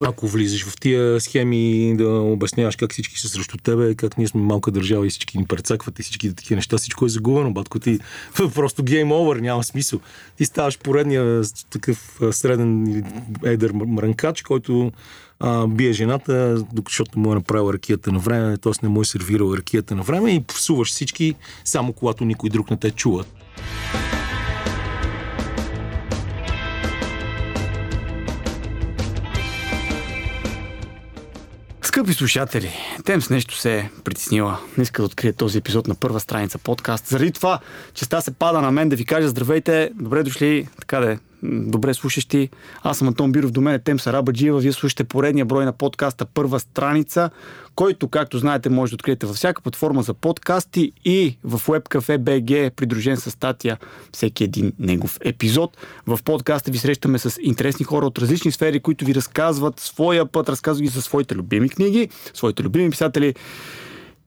Ако влизаш в тия схеми да обясняваш как всички са срещу тебе, как ние сме малка държава и всички ни прецакват и всички такива неща, всичко е загубено, батко ти просто гейм овър, няма смисъл. Ти ставаш поредния такъв среден едър мрънкач, който а, бие жената, защото му е направил ракията на време, т.е. не му е сервирал ракията на време и псуваш всички, само когато никой друг не те чува. Скъпи слушатели, тем с нещо се е притеснила. Не иска да открие този епизод на първа страница подкаст. Заради това, че ста се пада на мен да ви кажа здравейте, добре дошли, така да е, добре слушащи. Аз съм Антон Биров, до мен е Тем Сарабаджиева. Вие слушате поредния брой на подкаста Първа страница, който, както знаете, може да откриете във всяка платформа за подкасти и в WebCafe BG, придружен с статия всеки един негов епизод. В подкаста ви срещаме с интересни хора от различни сфери, които ви разказват своя път, разказват ги за своите любими книги, своите любими писатели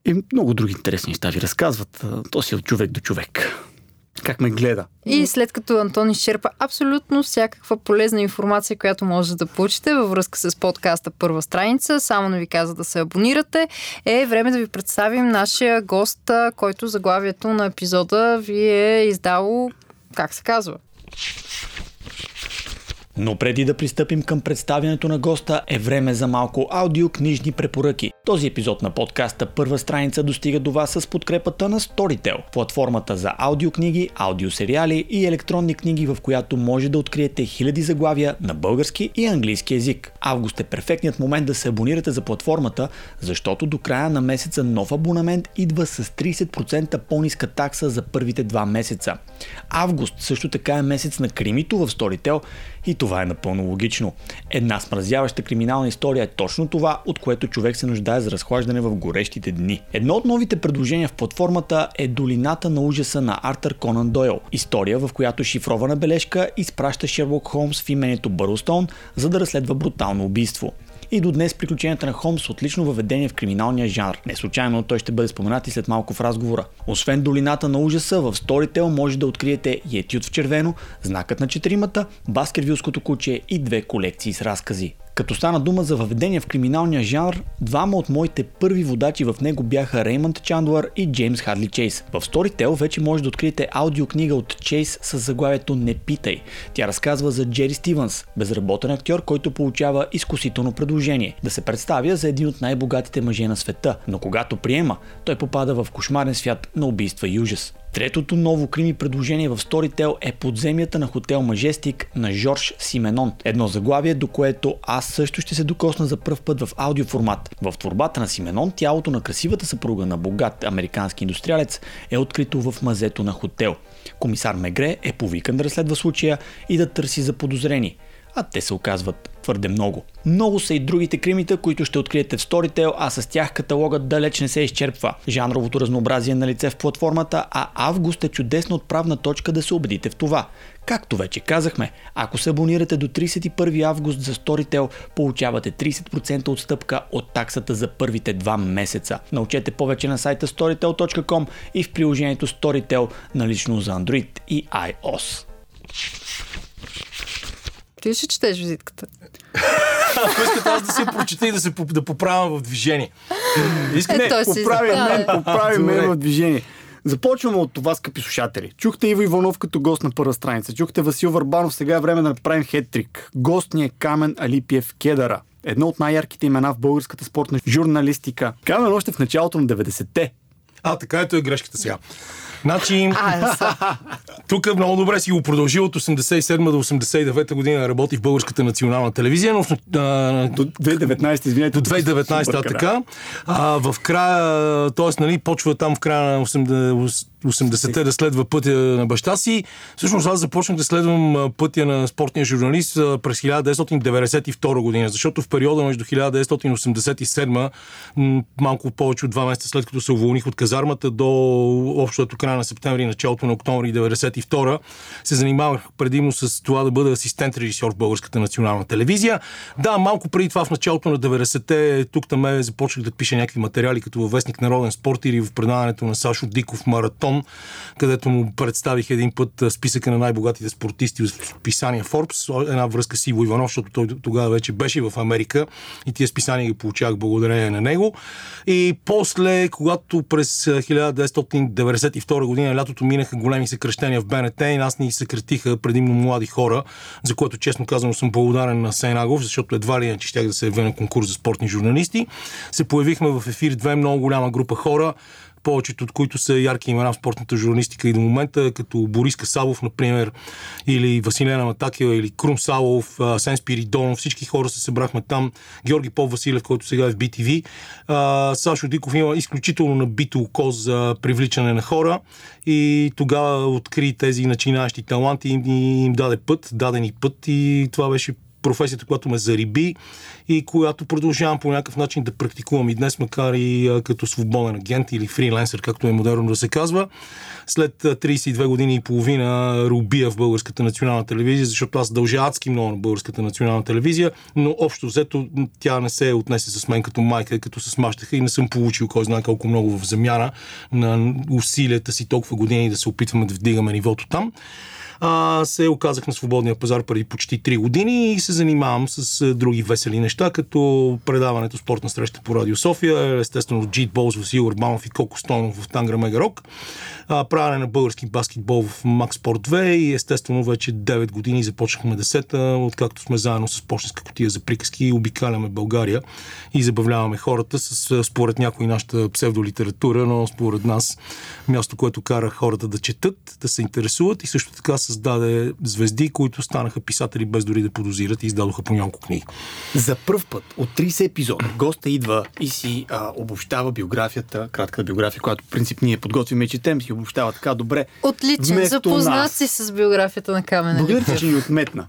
и много други интересни неща ви разказват. То си от човек до човек как ме гледа. И след като Антон изчерпа абсолютно всякаква полезна информация, която може да получите във връзка с подкаста Първа страница, само не ви каза да се абонирате, е време да ви представим нашия гост, който заглавието на епизода ви е издало, как се казва? Но преди да пристъпим към представянето на госта е време за малко аудиокнижни препоръки. Този епизод на подкаста Първа страница достига до вас с подкрепата на Storytel, платформата за аудиокниги, аудиосериали и електронни книги, в която може да откриете хиляди заглавия на български и английски язик. Август е перфектният момент да се абонирате за платформата, защото до края на месеца нов абонамент идва с 30% по-ниска такса за първите два месеца. Август също така е месец на кримито в Storytel и това е напълно логично. Една смразяваща криминална история е точно това, от което човек се нуждае за разхлаждане в горещите дни. Едно от новите предложения в платформата е Долината на ужаса на Артър Конан Дойл. История, в която шифрована бележка изпраща Шерлок Холмс в имението Бърлстоун, за да разследва брутално убийство. И до днес приключенията на Холмс отлично въведение в криминалния жанр. Не случайно той ще бъде споменат и след малко в разговора. Освен долината на ужаса, в Storytel може да откриете и етюд в червено, знакът на четиримата, Баскервилското куче и две колекции с разкази. Като стана дума за въведение в криминалния жанр, двама от моите първи водачи в него бяха Реймонд Чандлър и Джеймс Хадли Чейс. В Storytel вече може да откриете аудиокнига от Чейс с заглавието Не питай. Тя разказва за Джери Стивенс, безработен актьор, който получава изкусително предложение да се представя за един от най-богатите мъже на света, но когато приема, той попада в кошмарен свят на убийства и ужас. Третото ново крими предложение в Storytel е подземията на хотел Мажестик на Жорж Сименон. Едно заглавие, до което аз също ще се докосна за пръв път в аудиоформат. В творбата на Сименон тялото на красивата съпруга на богат американски индустриалец е открито в мазето на хотел. Комисар Мегре е повикан да разследва случая и да търси за подозрени а те се оказват твърде много. Много са и другите кримите, които ще откриете в Storytel, а с тях каталогът далеч не се изчерпва. Жанровото разнообразие е на лице в платформата, а август е чудесна отправна точка да се убедите в това. Както вече казахме, ако се абонирате до 31 август за Storytel, получавате 30% отстъпка от таксата за първите два месеца. Научете повече на сайта storytel.com и в приложението Storytel налично за Android и iOS. Ти ще четеш визитката. Ако искате аз да се прочета и да се да поправям в движение. Искате, Е, поправи да, мен, да. поправи мен в движение. Започваме от това, скъпи слушатели. Чухте Иво Иванов като гост на първа страница. Чухте Васил Варбанов. Сега е време да направим хеттрик. Гост ни е Камен Алипиев Кедара. Едно от най-ярките имена в българската спортна журналистика. Камен още в началото на 90-те. А, така ето е грешката сега. Значи, А, тук много добре си го продължи от 87 до 89 година работи в Българската национална телевизия, но в, а, До 2019, извинете. до 2019 Бърка, да. така. А, в края, т.е. Нали, почва там в края на 80 80-те да следва пътя на баща си. Всъщност аз започнах да следвам пътя на спортния журналист през 1992 година, защото в периода между 1987, м, малко повече от два месеца след като се уволних от казармата до общото края на септември началото на октомври 1992, се занимавах предимно с това да бъда асистент режисьор в Българската национална телевизия. Да, малко преди това в началото на 90-те тук там започнах да пиша някакви материали като във Вестник Народен спорт или в предаването на Сашо Диков Маратон Вашингтон, където му представих един път списъка на най-богатите спортисти в писания Forbes, една връзка с Иво Иванов, защото той тогава вече беше в Америка и тия списания ги получавах благодарение на него. И после, когато през 1992 година лятото минаха големи съкръщения в БНТ и нас ни съкратиха предимно млади хора, за което честно казано съм благодарен на Сейнагов, защото едва ли иначе щях да се явя на конкурс за спортни журналисти. Се появихме в ефир две много голяма група хора, повечето от които са ярки имена в спортната журналистика и до момента, като Борис Касалов, например, или Василена Матакева, или Крум Салов, Сен Спиридон, всички хора се събрахме там. Георги Поп Василев, който сега е в BTV. Сашо Диков има изключително набито око за привличане на хора и тогава откри тези начинаещи таланти и им, им даде път, дадени път и това беше професията, която ме зариби и която продължавам по някакъв начин да практикувам и днес, макар и като свободен агент или фриленсър, както е модерно да се казва. След 32 години и половина рубия в Българската национална телевизия, защото аз дължа адски много на Българската национална телевизия, но общо взето тя не се отнесе с мен като майка, като се смащаха и не съм получил кой знае колко много в замяна на усилията си толкова години да се опитваме да вдигаме нивото там а, се оказах на свободния пазар преди почти 3 години и се занимавам с други весели неща, като предаването спортна среща по Радио София, естествено Джит Болс в Сил Урбанов и Коко Стонов в Тангра Мегарок, правене на български баскетбол в Макс Спорт 2 и естествено вече 9 години започнахме 10 откакто сме заедно с почтенска котия за приказки и обикаляме България и забавляваме хората с според някои нашата псевдолитература, но според нас място, което кара хората да четат, да се интересуват и също така създаде звезди, които станаха писатели без дори да подозират и издадоха по няколко книги. За първ път от 30 епизода госта идва и си а, обобщава биографията, кратката биография, която в принцип ние подготвим и четем, си обобщава така добре. Отличен, запознат си с биографията на Камена. Благодаря, че ни отметна.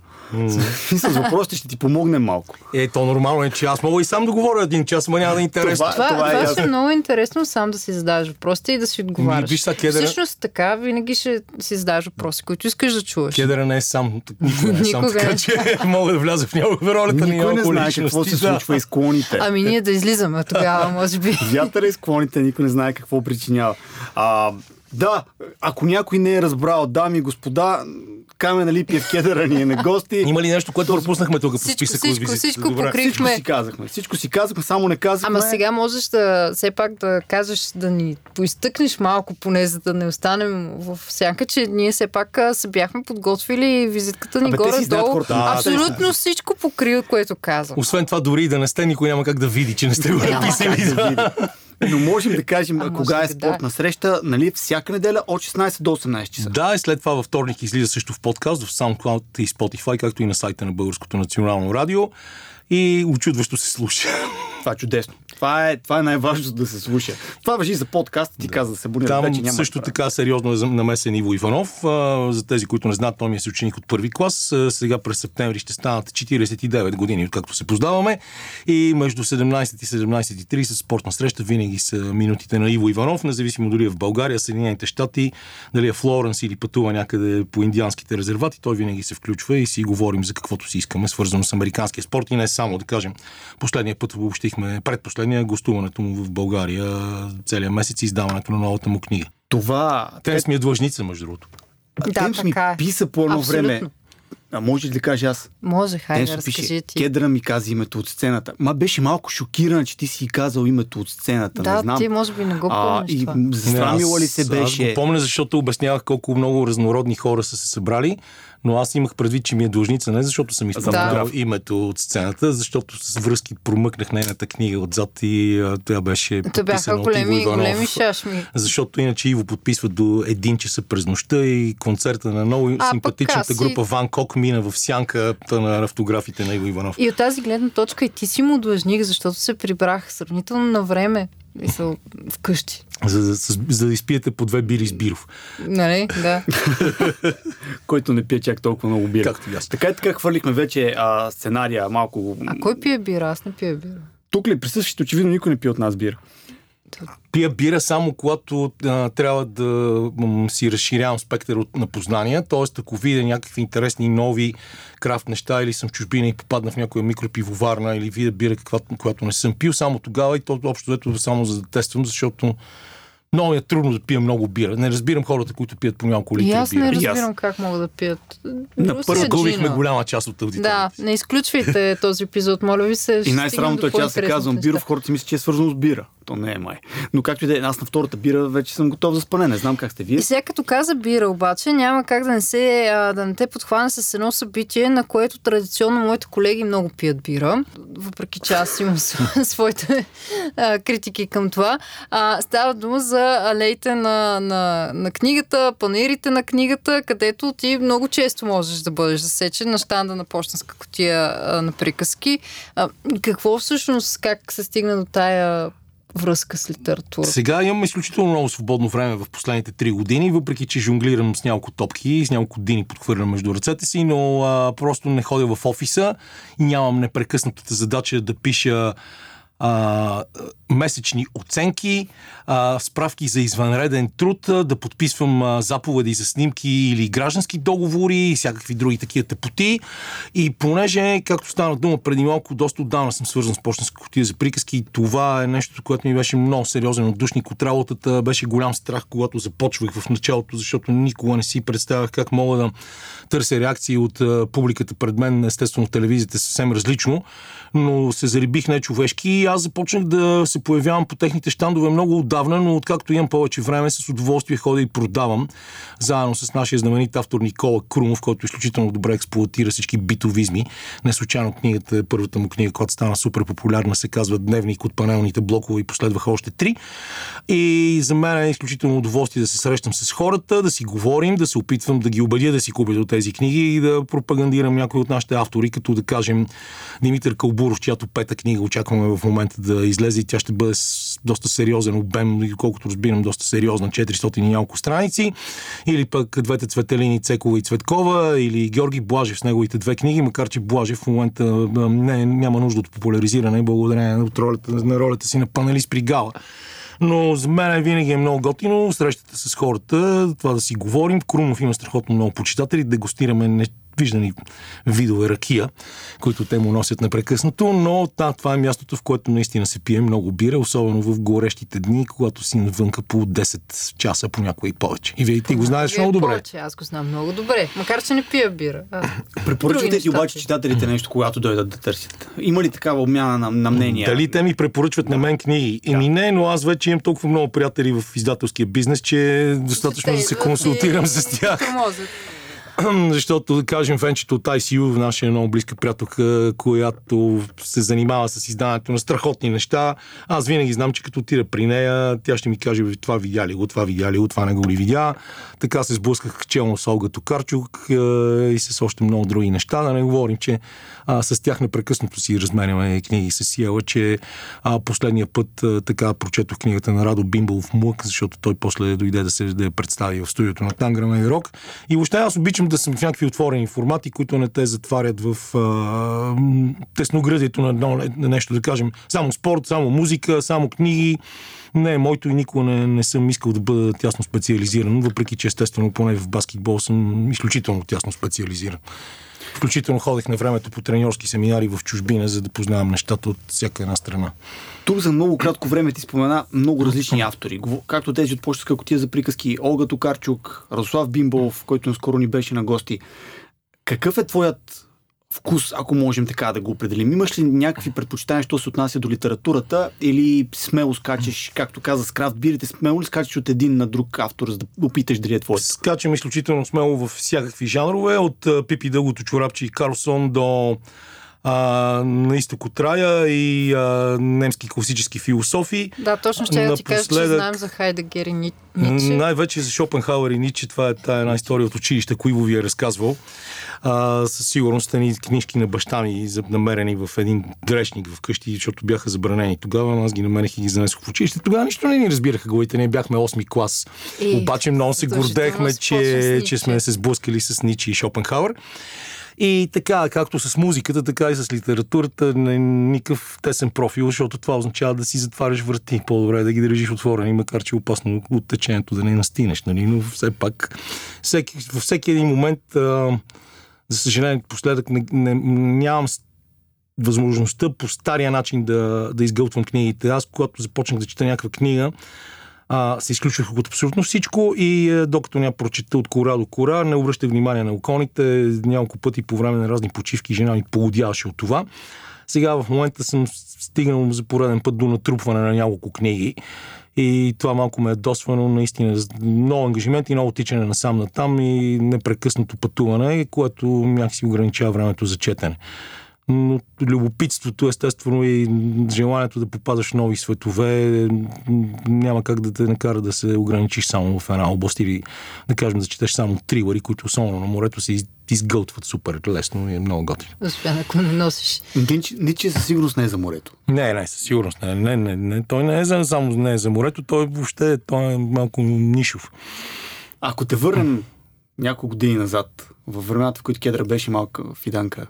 с въпросите ще ти помогне малко. Е, то нормално е, че аз мога и сам да говоря един час, ма няма да е интересно. Това, това, това, е, това е много интересно сам да си задаваш въпросите и да си отговаряш. Виж, кедъра... Всъщност така винаги ще си задаваш въпроси, които искаш да чуваш. Кедъра не е сам. Никога не е сам, така че мога да вляза в някаква ролята ни. Никой не знае какво се случва и склоните. Ами ние да излизаме тогава, може би. Вятъра и склоните никой не знае какво причинява. А, да, ако някой не е разбрал, дами и господа, Камена Липиев кедъра ни е на гости. Има ли нещо, което пропуснахме тук по Всичко, списък? всичко, всичко покрихме. Всичко си казахме. Всичко си казахме, само не казахме. Ама сега можеш да все пак да кажеш, да ни поизтъкнеш малко, поне за да не останем в сянка, че ние все пак се бяхме подготвили визитката ни горе-долу. Да, Абсолютно всичко покри, което каза. Освен това, дори и да не сте, никой няма как да види, че не сте го написали. Но можем да кажем А, кога е спортна среща, нали, всяка неделя от 16 до 18 часа. Да, и след това във вторник излиза също в подкаст, в SoundCloud и Spotify, както и на сайта на Българското национално радио. И очудващо се слуша. Това е чудесно. Това е, това е най-важното да се слуша. Това въжи за подкаст, ти каза да се абонират. Там вече няма също да така сериозно е намесен Иво Иванов. А, За тези, които не знаят, той ми е съученик от първи клас. А, Сега през септември ще станат 49 години, откакто се познаваме. И между 17 и 17.30 спортна среща винаги са минутите на Иво Иванов, независимо дали е в България, Съединените щати, дали е Флоренс или пътува някъде по индианските резервати. Той винаги се включва и си говорим за каквото си искаме, свързано с американския спорт и не само, да кажем. Последния път обобщихме, предпоследния гостуването му в България, целият месец и издаването на новата му книга. Това... Те ми е длъжница, между другото. Да, Темс ми така е. писа по едно Абсолютно. време. А може ли да кажа аз? Може, хайде, пише, разкажи ти. кедра ми каза името от сцената. Ма беше малко шокиран, че ти си казал името от сцената. не Да, знам. ти може би не го а, помниш и това. засрамила ли аз- се Аз беше? го помня, защото обяснявах колко много разнородни хора са се събрали, но аз имах предвид, че ми е длъжница, не защото съм изпомнял Да. името от сцената, защото с връзки промъкнах нейната книга отзад и а, тя беше То бяха подписана от Иво големи, Иванов. големи шашми. Защото иначе Иво подписва до един часа през нощта и концерта на много пък симпатичната аз си- група Ван Кок мина в сянката на автографите на Иво Иванов. И от тази гледна точка и ти си му длъжник, защото се прибрах сравнително на време. Мисъл, вкъщи. За, за, за, за да изпиете по две бири с Биров. Нали? Да. Който не пие чак толкова много бира. Както аз. Така и така хвърлихме вече а, сценария малко. А кой пие бира? Аз не пия бира. Тук ли присъстващите очевидно никой не пие от нас бира. Пия бира само когато а, трябва да м, си разширявам спектър от, на познания, т.е. ако видя някакви интересни нови крафт неща или съм чужбина и попадна в някоя микропивоварна или видя бира, която не съм пил, само тогава и то общо взето само за да тествам, защото много е трудно да пия много бира. Не разбирам хората, които пият по няколко И литра аз не бира. разбирам как могат да пият. На първо губихме голяма част от аудиторията. Да, не изключвайте този епизод, моля ви се. И най-странното е, че аз се казвам биров, хората си мислят, че е свързано с бира. То не е май. Но както и да е, аз на втората бира вече съм готов за спане. Не знам как сте вие. И сега като каза бира обаче, няма как да не, се, а, да не те подхване с едно събитие, на което традиционно моите колеги много пият бира, въпреки че аз имам сво- своите а, критики към това. А, става дума за алеите на, на, на книгата, панерите на книгата, където ти много често можеш да бъдеш засечен на щанда на почтенска котия а, на приказки. А, какво всъщност, как се стигна до тая връзка с литературата? Сега имам изключително много свободно време в последните три години, въпреки че жонглирам с няколко топки и с няколко дини подхвърлям между ръцете си, но а, просто не ходя в офиса и нямам непрекъснатата задача да пиша а, месечни оценки, а, справки за извънреден труд, а, да подписвам а, заповеди за снимки или граждански договори и всякакви други такива тъпоти. И понеже, както стана дума преди малко, доста отдавна съм свързан с почтенска котия за приказки и това е нещо, което ми беше много сериозен отдушник от работата. Беше голям страх, когато започвах в началото, защото никога не си представях как мога да търся реакции от а, публиката пред мен. Естествено, телевизията е съвсем различно, но се зарибих нечовешки аз започнах да се появявам по техните щандове много отдавна, но откакто имам повече време, с удоволствие ходя и продавам, заедно с нашия знаменит автор Никола Крумов, който изключително добре експлуатира всички битовизми. Не случайно книгата, първата му книга, която стана супер популярна, се казва Дневник от панелните блокове и последваха още три. И за мен е изключително удоволствие да се срещам с хората, да си говорим, да се опитвам да ги убедя да си купят от тези книги и да пропагандирам някои от нашите автори, като да кажем Димитър Калбуров, чиято пета книга очакваме в момента да излезе и тя ще бъде с доста сериозен обем, колкото разбирам, доста сериозна, 400 и няколко страници. Или пък двете цветелини Цекова и Цветкова, или Георги Блажев с неговите две книги, макар че Блажев в момента не, няма нужда от популяризиране, благодарение на ролята, на ролята си на панелист при Гала. Но за мен винаги е много готино срещата с хората, това да си говорим. Крумов има страхотно много почитатели, дегустираме не виждани видове ракия, които те му носят непрекъснато, но да, това е мястото, в което наистина се пие много бира, особено в горещите дни, когато си навънка по 10 часа, понякога и повече. И вие ти го знаеш Вие много добре. повече, Аз го знам много добре, макар че не пия бира. А, Препоръчвате ти обаче читателите нещо, когато дойдат да търсят. Има ли такава обмяна на, на мнения? Дали те ми препоръчват на мен книги? Еми не, но аз вече имам толкова много приятели в издателския бизнес, че достатъчно да се консултирам и с тях. тормозят. Защото, да кажем, Венчето от ICU, наша много близка приятелка, която се занимава с издаването на страхотни неща. Аз винаги знам, че като отида при нея, тя ще ми каже, «Бе, това видя ли го, това видя ли го, това не го ли видя. Така се сблъсках челно с Олга Токарчук и с още много други неща. Да не говорим, че а, с тях непрекъснато си разменяме книги с Сиела, че а, последния път а, така прочетох книгата на Радо Бимбалов Млък, защото той после дойде да се да я представи в студиото на Танграма и Рок. И въобще аз обичам да съм в някакви отворени формати, които не те затварят в а, тесноградието на, едно, на нещо, да кажем, само спорт, само музика, само книги. Не, моето и никога не, не съм искал да бъда тясно специализиран, въпреки че естествено поне в баскетбол съм изключително тясно специализиран. Включително ходех на времето по треньорски семинари в чужбина, за да познавам нещата от всяка една страна. Тук за много кратко време ти спомена много различни автори. Както тези от почтска котия за приказки, Олга Токарчук, Радослав Бимбов, който наскоро ни беше на гости. Какъв е твоят вкус, ако можем така да го определим? Имаш ли някакви предпочитания, що се отнася до литературата или смело скачеш, както каза с крафт бирите, смело ли скачеш от един на друг автор, за да опиташ дали е твой? Скачам изключително смело в всякакви жанрове, от Пипи Дългото чорапче и Карлсон до а, на изток от рая и а, немски класически философии. Да, точно ще я ти кажа, че Напоследък- знаем за Хайдегер и Ни- Ниче. Най-вече за Шопенхауер и Ниче, това е тая една история от училище, кои ви е разказвал. А, със сигурност ни книжки на баща ми, намерени в един грешник вкъщи, защото бяха забранени тогава, аз ги намерих и ги занесох в училище. Тогава нищо не ни разбираха главите, ние бяхме 8 клас. И, Обаче много се гордехме, че, че сме се сблъскали с Ниче и Шопенхауер. И така, както с музиката, така и с литературата, не, никакъв тесен профил, защото това означава да си затваряш врати. По-добре е да ги държиш отворени, макар че е опасно от течението да не настинеш. Нали? Но все пак, всеки, във всеки един момент, а, за съжаление, последък не, не, нямам възможността по стария начин да, да изгълтвам книгите. Аз, когато започнах да чета някаква книга, а, се изключвах от абсолютно всичко и а, докато ня прочета от кора до кора, не обръщах внимание на околните. Няколко пъти по време на разни почивки жена ми поудяваше от това. Сега в момента съм стигнал за пореден път до натрупване на няколко книги и това малко ме е досвано, наистина много ангажимент и много тичане на сам на там и непрекъснато пътуване, което някакси ограничава времето за четене но любопитството, естествено и желанието да попадаш в нови светове няма как да те накара да се ограничиш само в една област или да кажем да четеш само трилъри, които особено на морето се изгълтват супер лесно и е много готино. Освен ако не носиш. Ниче със сигурност не е за морето. Не, не, със сигурност не. не, не, не. Той не е за, само не е за морето, той въобще той е малко нишов. Ако те върнем няколко години назад, във времената, в които Кедра беше малка фиданка,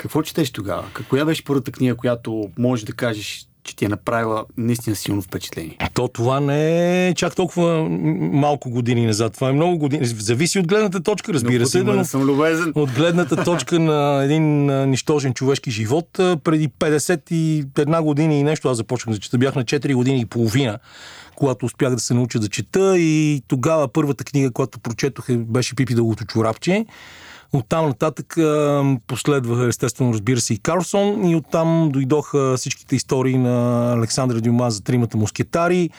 какво четеш тогава? Коя беше първата книга, която можеш да кажеш, че ти е направила наистина силно впечатление? То това не е чак толкова малко години назад. Това е много години. Зависи от гледната точка, разбира се. Но, съм любезен. От гледната точка на един нищожен човешки живот, преди 51 години и нещо аз започнах да чета. Бях на 4 години и половина когато успях да се науча да чета и тогава първата книга, която прочетох е, беше Пипи дългото чорапче. Оттам нататък последва, естествено, разбира се, и Карлсон и оттам дойдоха всичките истории на Александър Дюма за тримата мускетари,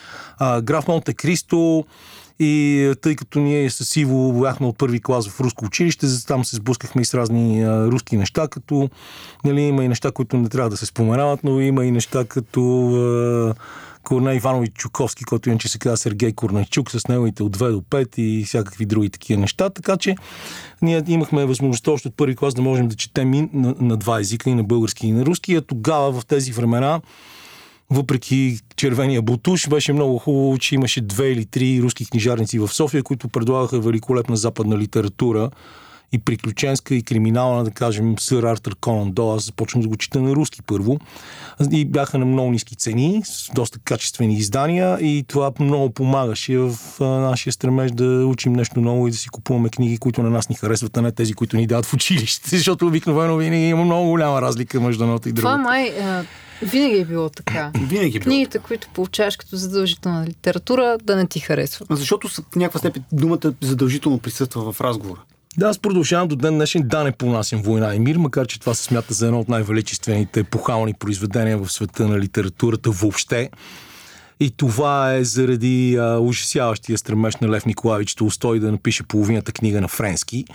граф Монте Кристо, и тъй като ние с Иво бяхме от първи клас в руско училище, там се сблъскахме и с разни руски неща, като нали, има и неща, които не трябва да се споменават, но има и неща като Корней Иванович Чуковски, който иначе се казва Сергей Корнайчук, с неговите от 2 до 5 и всякакви други такива неща. Така че ние имахме възможността още от първи клас да можем да четем и на, на два езика, и на български, и на руски. А тогава, в тези времена, въпреки червения бутуш, беше много хубаво, че имаше две или три руски книжарници в София, които предлагаха великолепна западна литература и приключенска, и криминална, да кажем, сър Артър Конан До. Аз започнах да го чета на руски първо. И бяха на много ниски цени, с доста качествени издания и това много помагаше в нашия стремеж да учим нещо ново и да си купуваме книги, които на нас ни харесват, а не тези, които ни дават в училище, защото обикновено винаги има много голяма разлика между едното и другото. Това май винаги е било така. Винаги е било. Книгите, които получаваш като задължителна литература, да не ти харесват. Защото в някаква степен думата задължително присъства в разговора. Да, аз продължавам до ден днешен да не понасям война и мир, макар че това се смята за едно от най-величествените епохални произведения в света на литературата въобще. И това е заради а, ужасяващия стремеж на Лев Николаевич Толстой да напише половината книга на френски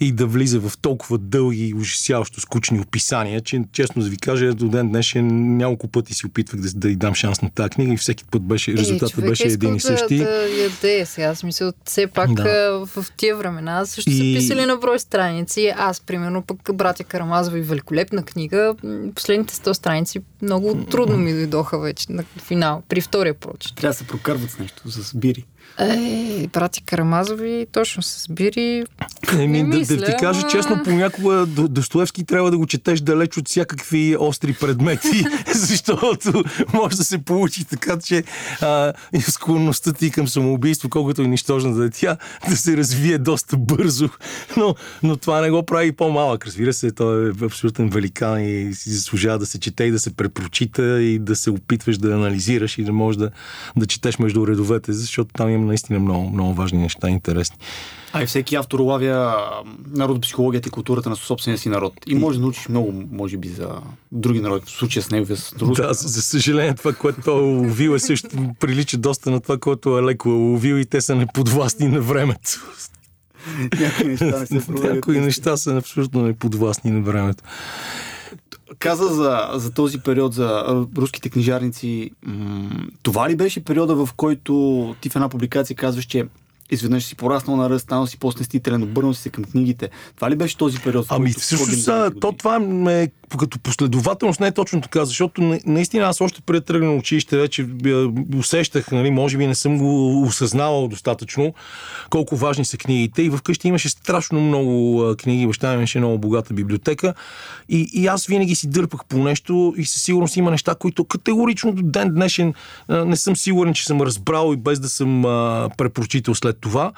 и да влиза в толкова дълги и ужасяващо скучни описания, че честно да ви кажа, до ден днешен няколко пъти си опитвах да, да й дам шанс на тази книга и всеки път беше, резултатът беше един и същи. Да, да яде сега, смисъл, все пак да. в тия времена също и... са писали на брой страници. Аз, примерно, пък братя Карамазови, великолепна книга, последните 100 страници много трудно ми дойдоха вече на финал, при втория е прочит. Трябва да се прокърват с нещо, с бири. Е, брати Карамазови, точно с бири. Еми, да, мисля, да ти кажа честно, понякога Достоевски трябва да го четеш далеч от всякакви остри предмети, защото може да се получи така, че а, склонността ти към самоубийство, колкото и нищожна да е тя, да се развие доста бързо. Но, но това не го прави по-малък. Разбира се, той е абсолютен великан и си заслужава да се чете и да се препрочита и да се опитваш да анализираш и да можеш да, да четеш между редовете, защото там има наистина много, много важни неща, интересни. А и всеки автор улавя народопсихологията и културата на собствения си народ. И може да научиш много, може би, за други народи, в случая с неговия с руска. Да, за съжаление, това, което той е уловил е също прилича доста на това, което е леко уловил и те са неподвластни на времето. Някои неща не се Някои неща са абсолютно неподвластни на времето каза за, за този период за руските книжарници. Това ли беше периода, в който ти в една публикация казваш, че изведнъж си пораснал на ръст, станал си по-снестителен, обърнал си се към книгите. Това ли беше този период? Ами всъщност то това е като последователност не е точно така, защото наистина аз още преди тръгна на училище вече усещах, нали, може би не съм го осъзнавал достатъчно колко важни са книгите и вкъщи имаше страшно много книги, баща ми имаше много богата библиотека и, и аз винаги си дърпах по нещо и със сигурност има неща, които категорично до ден днешен не съм сигурен, че съм разбрал и без да съм препрочитал след това.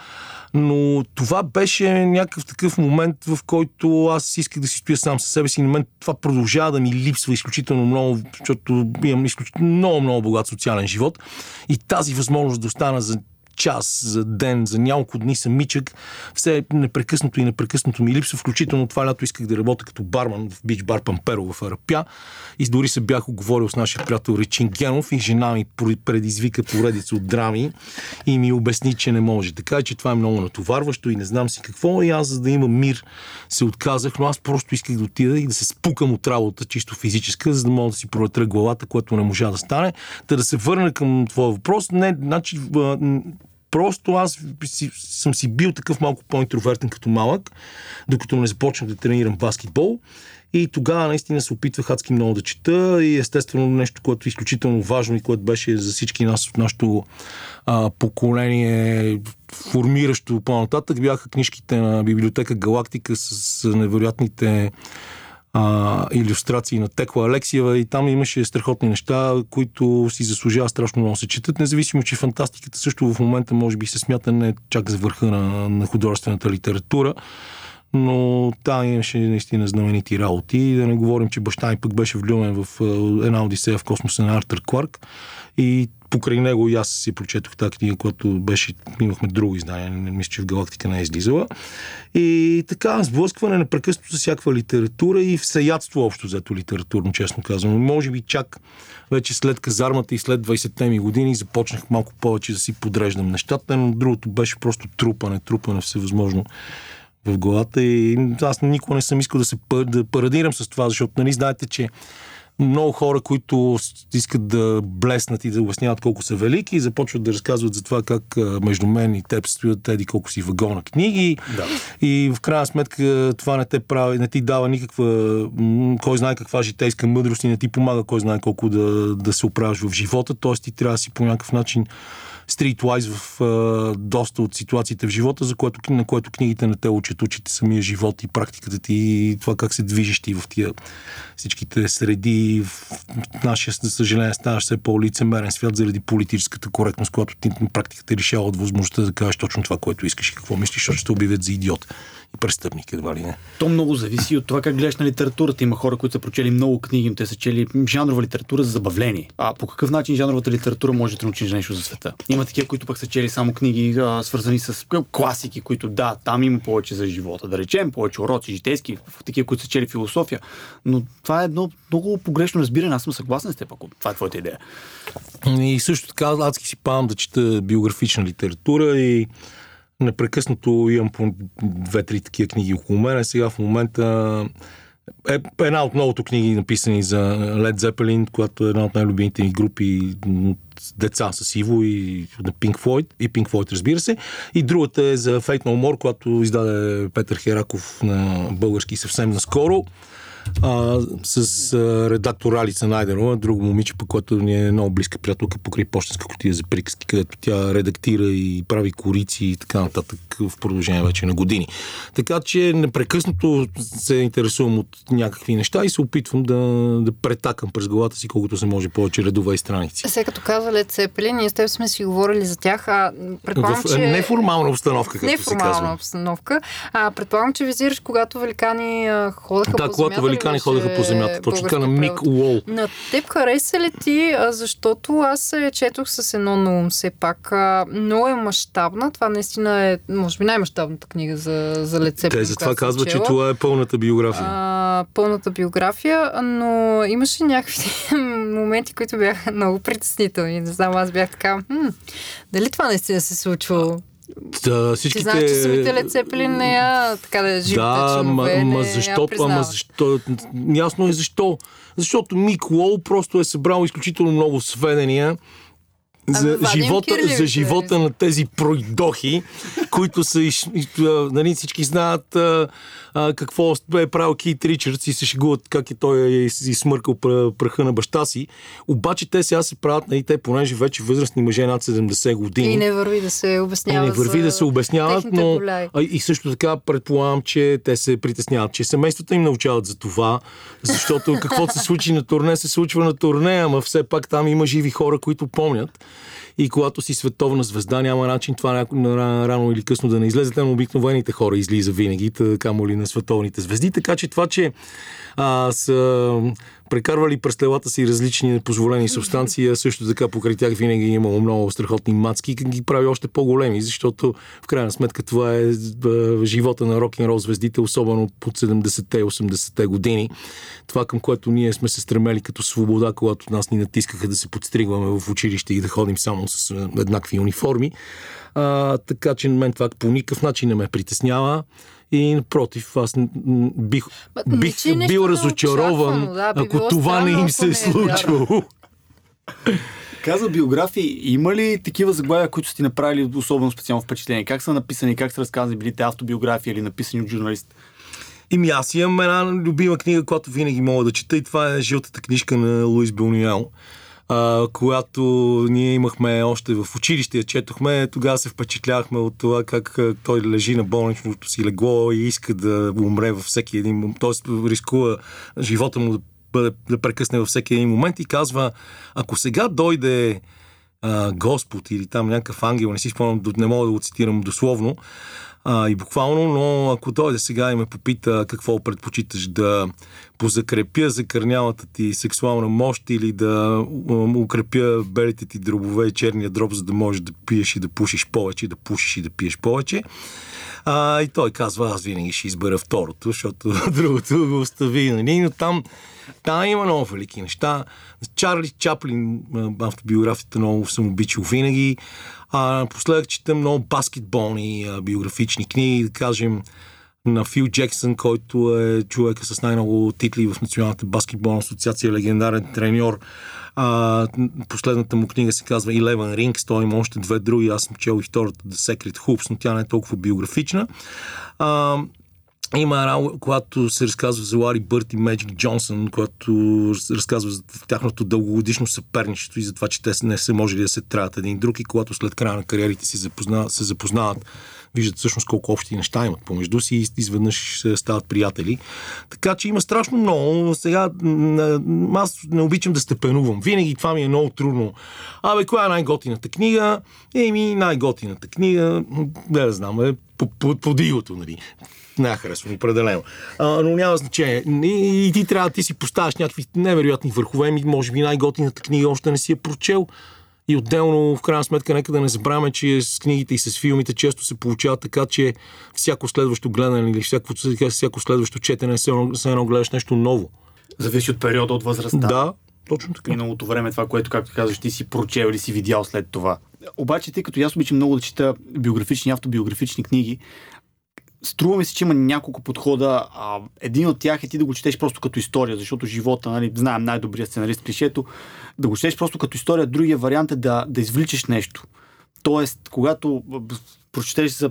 Но това беше някакъв такъв момент, в който аз исках да си стоя сам със себе си. На мен това продължава да ми липсва изключително много, защото имам изключително много, много богат социален живот. И тази възможност да остана за час, за ден, за няколко дни самичък, все непрекъснато и непрекъснато ми липсва. Включително това лято исках да работя като барман в бич бар Памперо в Арапя. И дори се бях оговорил с нашия приятел Речин Генов и жена ми предизвика поредица от драми и ми обясни, че не може. Така че това е много натоварващо и не знам си какво. И аз, за да имам мир, се отказах, но аз просто исках да отида и да се спукам от работа, чисто физическа, за да мога да си проветра главата, което не можа да стане. Та да се върна към твоя въпрос. Не, значи, Просто аз си, съм си бил такъв малко по-интровертен като малък, докато не започнах да тренирам баскетбол. И тогава наистина се опитвах адски много да чета и естествено нещо, което е изключително важно и което беше за всички нас от нашото а, поколение формиращо по-нататък бяха книжките на библиотека Галактика с, с невероятните а, иллюстрации на Текла Алексиева и там имаше страхотни неща, които си заслужава страшно много се четат, независимо, че фантастиката също в момента може би се смята не чак за върха на, на художествената литература, но там имаше наистина знаменити работи. Да не говорим, че баща ми пък беше влюбен в една Одисея в космоса на Артър Кларк и покрай него и аз си прочетох тази книга, която беше, имахме друго издание, не мисля, че в Галактика не е излизала. И така, сблъскване непрекъснато с всякаква литература и всеядство общо взето литературно, честно казвам. Може би чак вече след казармата и след 20-те ми години започнах малко повече да си подреждам нещата, но другото беше просто трупане, трупане всевъзможно в главата и аз никога не съм искал да се да парадирам с това, защото нали знаете, че много хора, които искат да блеснат и да обясняват колко са велики, започват да разказват за това как между мен и теб стоят теди колко си вагона книги. Да. И в крайна сметка това не те прави, не ти дава никаква, кой знае каква житейска мъдрост и не ти помага кой знае колко да, да се оправиш в живота. Тоест ти трябва да си по някакъв начин стритвайз в а, доста от ситуациите в живота, за което, на което книгите не те учат, учите самия живот и практиката ти и това как се движиш ти в тия всичките среди. В нашия, за съжаление, ставаш все по-лицемерен свят заради политическата коректност, която ти на решава от възможността да кажеш точно това, което искаш и какво мислиш, защото ще обявят за идиот престъпник, едва ли не. То много зависи от това как гледаш на литературата. Има хора, които са прочели много книги, но те са чели жанрова литература за забавление. А по какъв начин жанровата литература може да научиш нещо за света? Има такива, които пък са чели само книги, а, свързани с класики, които да, там има повече за живота, да речем, повече уроци, житейски, такива, които са чели философия. Но това е едно много погрешно разбиране. Аз съм съгласен с теб, ако това е твоята идея. И също така, адски си пам да чета биографична литература и непрекъснато имам по две-три такива книги около мен. Сега в момента е една от многото книги, написани за Led Zeppelin, която е една от най-любимите ни групи деца с Иво и на Pink Floyd, и Pink Floyd, разбира се. И другата е за Fate No More, която издаде Петър Хераков на български съвсем наскоро а, с а, редактор Алица Найдерова, друго момиче, по което ни е много близка приятелка покрай почтенска котия за приказки, където тя редактира и прави корици и така нататък в продължение вече на години. Така че непрекъснато се интересувам от някакви неща и се опитвам да, да претакам през главата си колкото се може повече редове и страници. Сега като каза Лед Цепели, ние с теб сме си говорили за тях, а предполагам, в че... неформална обстановка, както неформална се казва. обстановка. А предполагам, че визираш, когато великани ходеха да, по когато великани ходеха по земята. Точно така на Мик Уол. На теб хареса ли ти, защото аз се четох с едно на ум все пак. Много е мащабна. Това наистина е, може би, най-мащабната книга за, за Лецеп. Те затова казва, че това е пълната биография. А, пълната биография, но имаше някакви моменти, които бяха много притеснителни. Не знам, аз бях така, хм, дали това наистина се случва? Да, всичките... Ти знаеш, че самите Лед Цепелин не я така да е живите да, членове, ма, ма защо, ама защо, ясно е защо. Защото Мик Лоу просто е събрал изключително много сведения за, живота, за живота на тези пройдохи, които са, нали, всички знаят а, а, какво е правил Кит Ричардс и се шегуват как е той е изсмъркал праха на баща си. Обаче те сега се правят, нали, те понеже вече възрастни мъже над 70 години. И не върви да се обясняват. И не върви да се обясняват, но а, и също така предполагам, че те се притесняват, че семействата им научават за това, защото каквото се случи на турне, се случва на турне, ама все пак там има живи хора, които помнят. И когато си световна звезда, няма начин това рано или късно да не излезе. Там обикновените хора излиза винаги, камо ли на световните звезди. Така че това, че а, са прекарвали през телата си различни непозволени субстанции, а също така покрай тях винаги е имало много страхотни мацки ги прави още по-големи, защото в крайна сметка това е живота на рок-н-рол звездите, особено под 70-те и 80-те години. Това към което ние сме се стремели като свобода, когато нас ни натискаха да се подстригваме в училище и да ходим само с еднакви униформи. А, така че мен това по никакъв начин не ме притеснява. И напротив, аз бих, бих бил разочарован, да, би ако това не им се е случило. Каза биографии, има ли такива заглавия, които сте направили особено специално впечатление? Как са написани, как са разказани, били те автобиографии или написани от журналист? Ими аз имам една любима книга, която винаги мога да чета и това е жълтата книжка на Луис Белниел а, която ние имахме още в училище, я четохме, тогава се впечатлявахме от това как той лежи на болничното си легло и иска да умре във всеки един момент, т.е. рискува живота му да, бъде, да прекъсне във всеки един момент и казва, ако сега дойде а, Господ или там някакъв ангел, не си спомням, не мога да го цитирам дословно, а, и буквално, но ако дойде сега и ме попита какво предпочиташ да позакрепя закърнялата ти сексуална мощ или да укрепя белите ти дробове и черния дроб, за да можеш да пиеш и да пушиш повече, да пушиш и да пиеш повече. А, и той казва, аз винаги ще избера второто, защото другото го остави. Нали? Но там, там има много велики неща. Чарли Чаплин, автобиографията много съм обичал винаги. А, напоследък чета много баскетболни а, биографични книги, да кажем на Фил Джексън, който е човека с най-много титли в Националната баскетболна асоциация, легендарен треньор. А, последната му книга се казва Eleven Rings, той има още две други, аз съм чел и втората The Secret Hoops, но тя не е толкова биографична. А, има рано, когато се разказва за Лари Бърт и Меджик Джонсън, когато разказва за тяхното дългогодишно съперничество и за това, че те не са можели да се траят един друг и когато след края на кариерите си запозна, се запознават, виждат всъщност колко общи неща имат помежду си и изведнъж се стават приятели. Така че има страшно много. Сега аз не обичам да степенувам. Винаги това ми е много трудно. Абе, коя е най-готината книга? Еми, най-готината книга, не да знам, е по, по, по дигото, нали не харесвам определено. А, но няма значение. И, и ти трябва да ти си поставяш някакви невероятни върхове. Ми, може би най-готината книга още не си е прочел. И отделно, в крайна сметка, нека да не забравяме, че с книгите и с филмите често се получава така, че всяко следващо гледане или всяко, всяко следващо четене се едно, едно гледаш нещо ново. Зависи от периода, от възрастта. Да, точно така. Миналото време, това, което, както казваш, ти си прочел или си видял след това. Обаче, тъй като аз обичам много да чета биографични, автобиографични книги, Струва ми се, че има няколко подхода. А, един от тях е ти да го четеш просто като история, защото живота, нали, знаем най-добрият сценарист клишето, да го четеш просто като история. Другия вариант е да, да извличаш нещо. Тоест, когато прочетеш за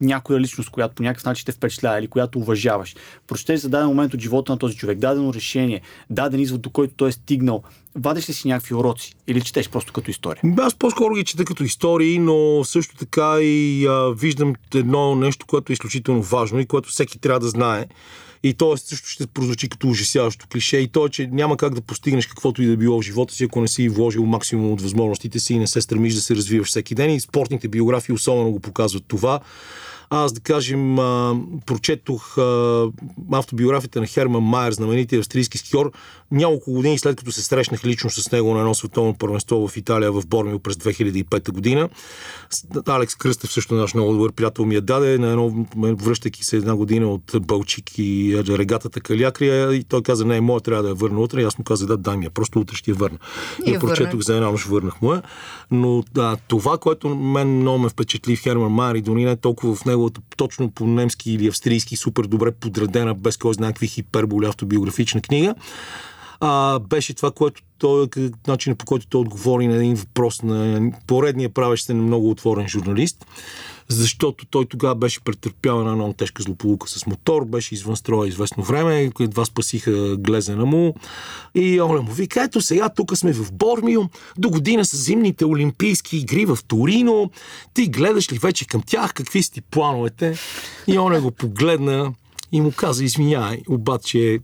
някоя личност, която по някакъв начин те впечатлява или която уважаваш. Прочетеш за даден момент от живота на този човек, дадено решение, даден извод, до който той е стигнал. Вадиш ли си някакви уроци или четеш просто като история? Аз по-скоро ги чета като истории, но също така и а, виждам едно нещо, което е изключително важно и което всеки трябва да знае. И то също ще прозвучи като ужасяващо клише. И то е, че няма как да постигнеш каквото и да било в живота си, ако не си вложил максимум от възможностите си и не се стремиш да се развиваш всеки ден. И спортните биографии особено го показват това. Аз, да кажем, прочетох автобиографията на Херман Майер, знаменития австрийски скиор, няколко години след като се срещнах лично с него на едно световно първенство в Италия в Бормио през 2005 година. Алекс Кръстев, също наш много добър приятел, ми я даде, на едно, връщайки се една година от Бълчик и регатата Калякрия и той каза, не, моя трябва да я върна утре. И аз му казах, да, дай ми я, просто утре ще я върна. И, я прочетох за една нощ, върнах му я. Но да, това, което мен много ме впечатли в Херман Майер и дори не толкова в неговата точно по немски или австрийски супер добре подредена, без кой знае какви хиперболи автобиографична книга, а, беше това, което той, начинът по който той отговори на един въпрос на поредния правещ се на много отворен журналист, защото той тогава беше претърпял една много тежка злополука с мотор, беше извън строя известно време, едва спасиха глезена му. И Оля му вика, ето сега тук сме в Бормио, до година са зимните олимпийски игри в Торино, ти гледаш ли вече към тях, какви си ти плановете? И Оля го погледна и му каза, извинявай, обаче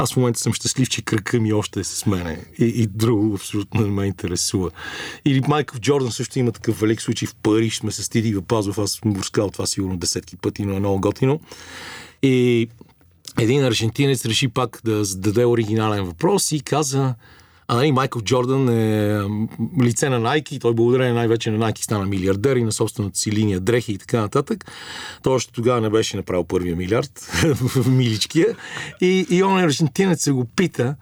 Аз в момента съм щастлив, че кръка ми още е с мене. И, и друго абсолютно не ме интересува. Или Майкъл Джордан също има такъв велик случай в Париж. Сме с Тиди Вапазов. Аз съм го разказал това сигурно десетки пъти, но е много готино. И един аржентинец реши пак да зададе оригинален въпрос и каза а нали, Майкъл Джордан е лице на Nike и той благодарение най-вече на Nike стана милиардер и на собствената си линия дрехи и така нататък. Той още тогава не беше направил първия милиард миличкия. И, и он аржентинец се го пита,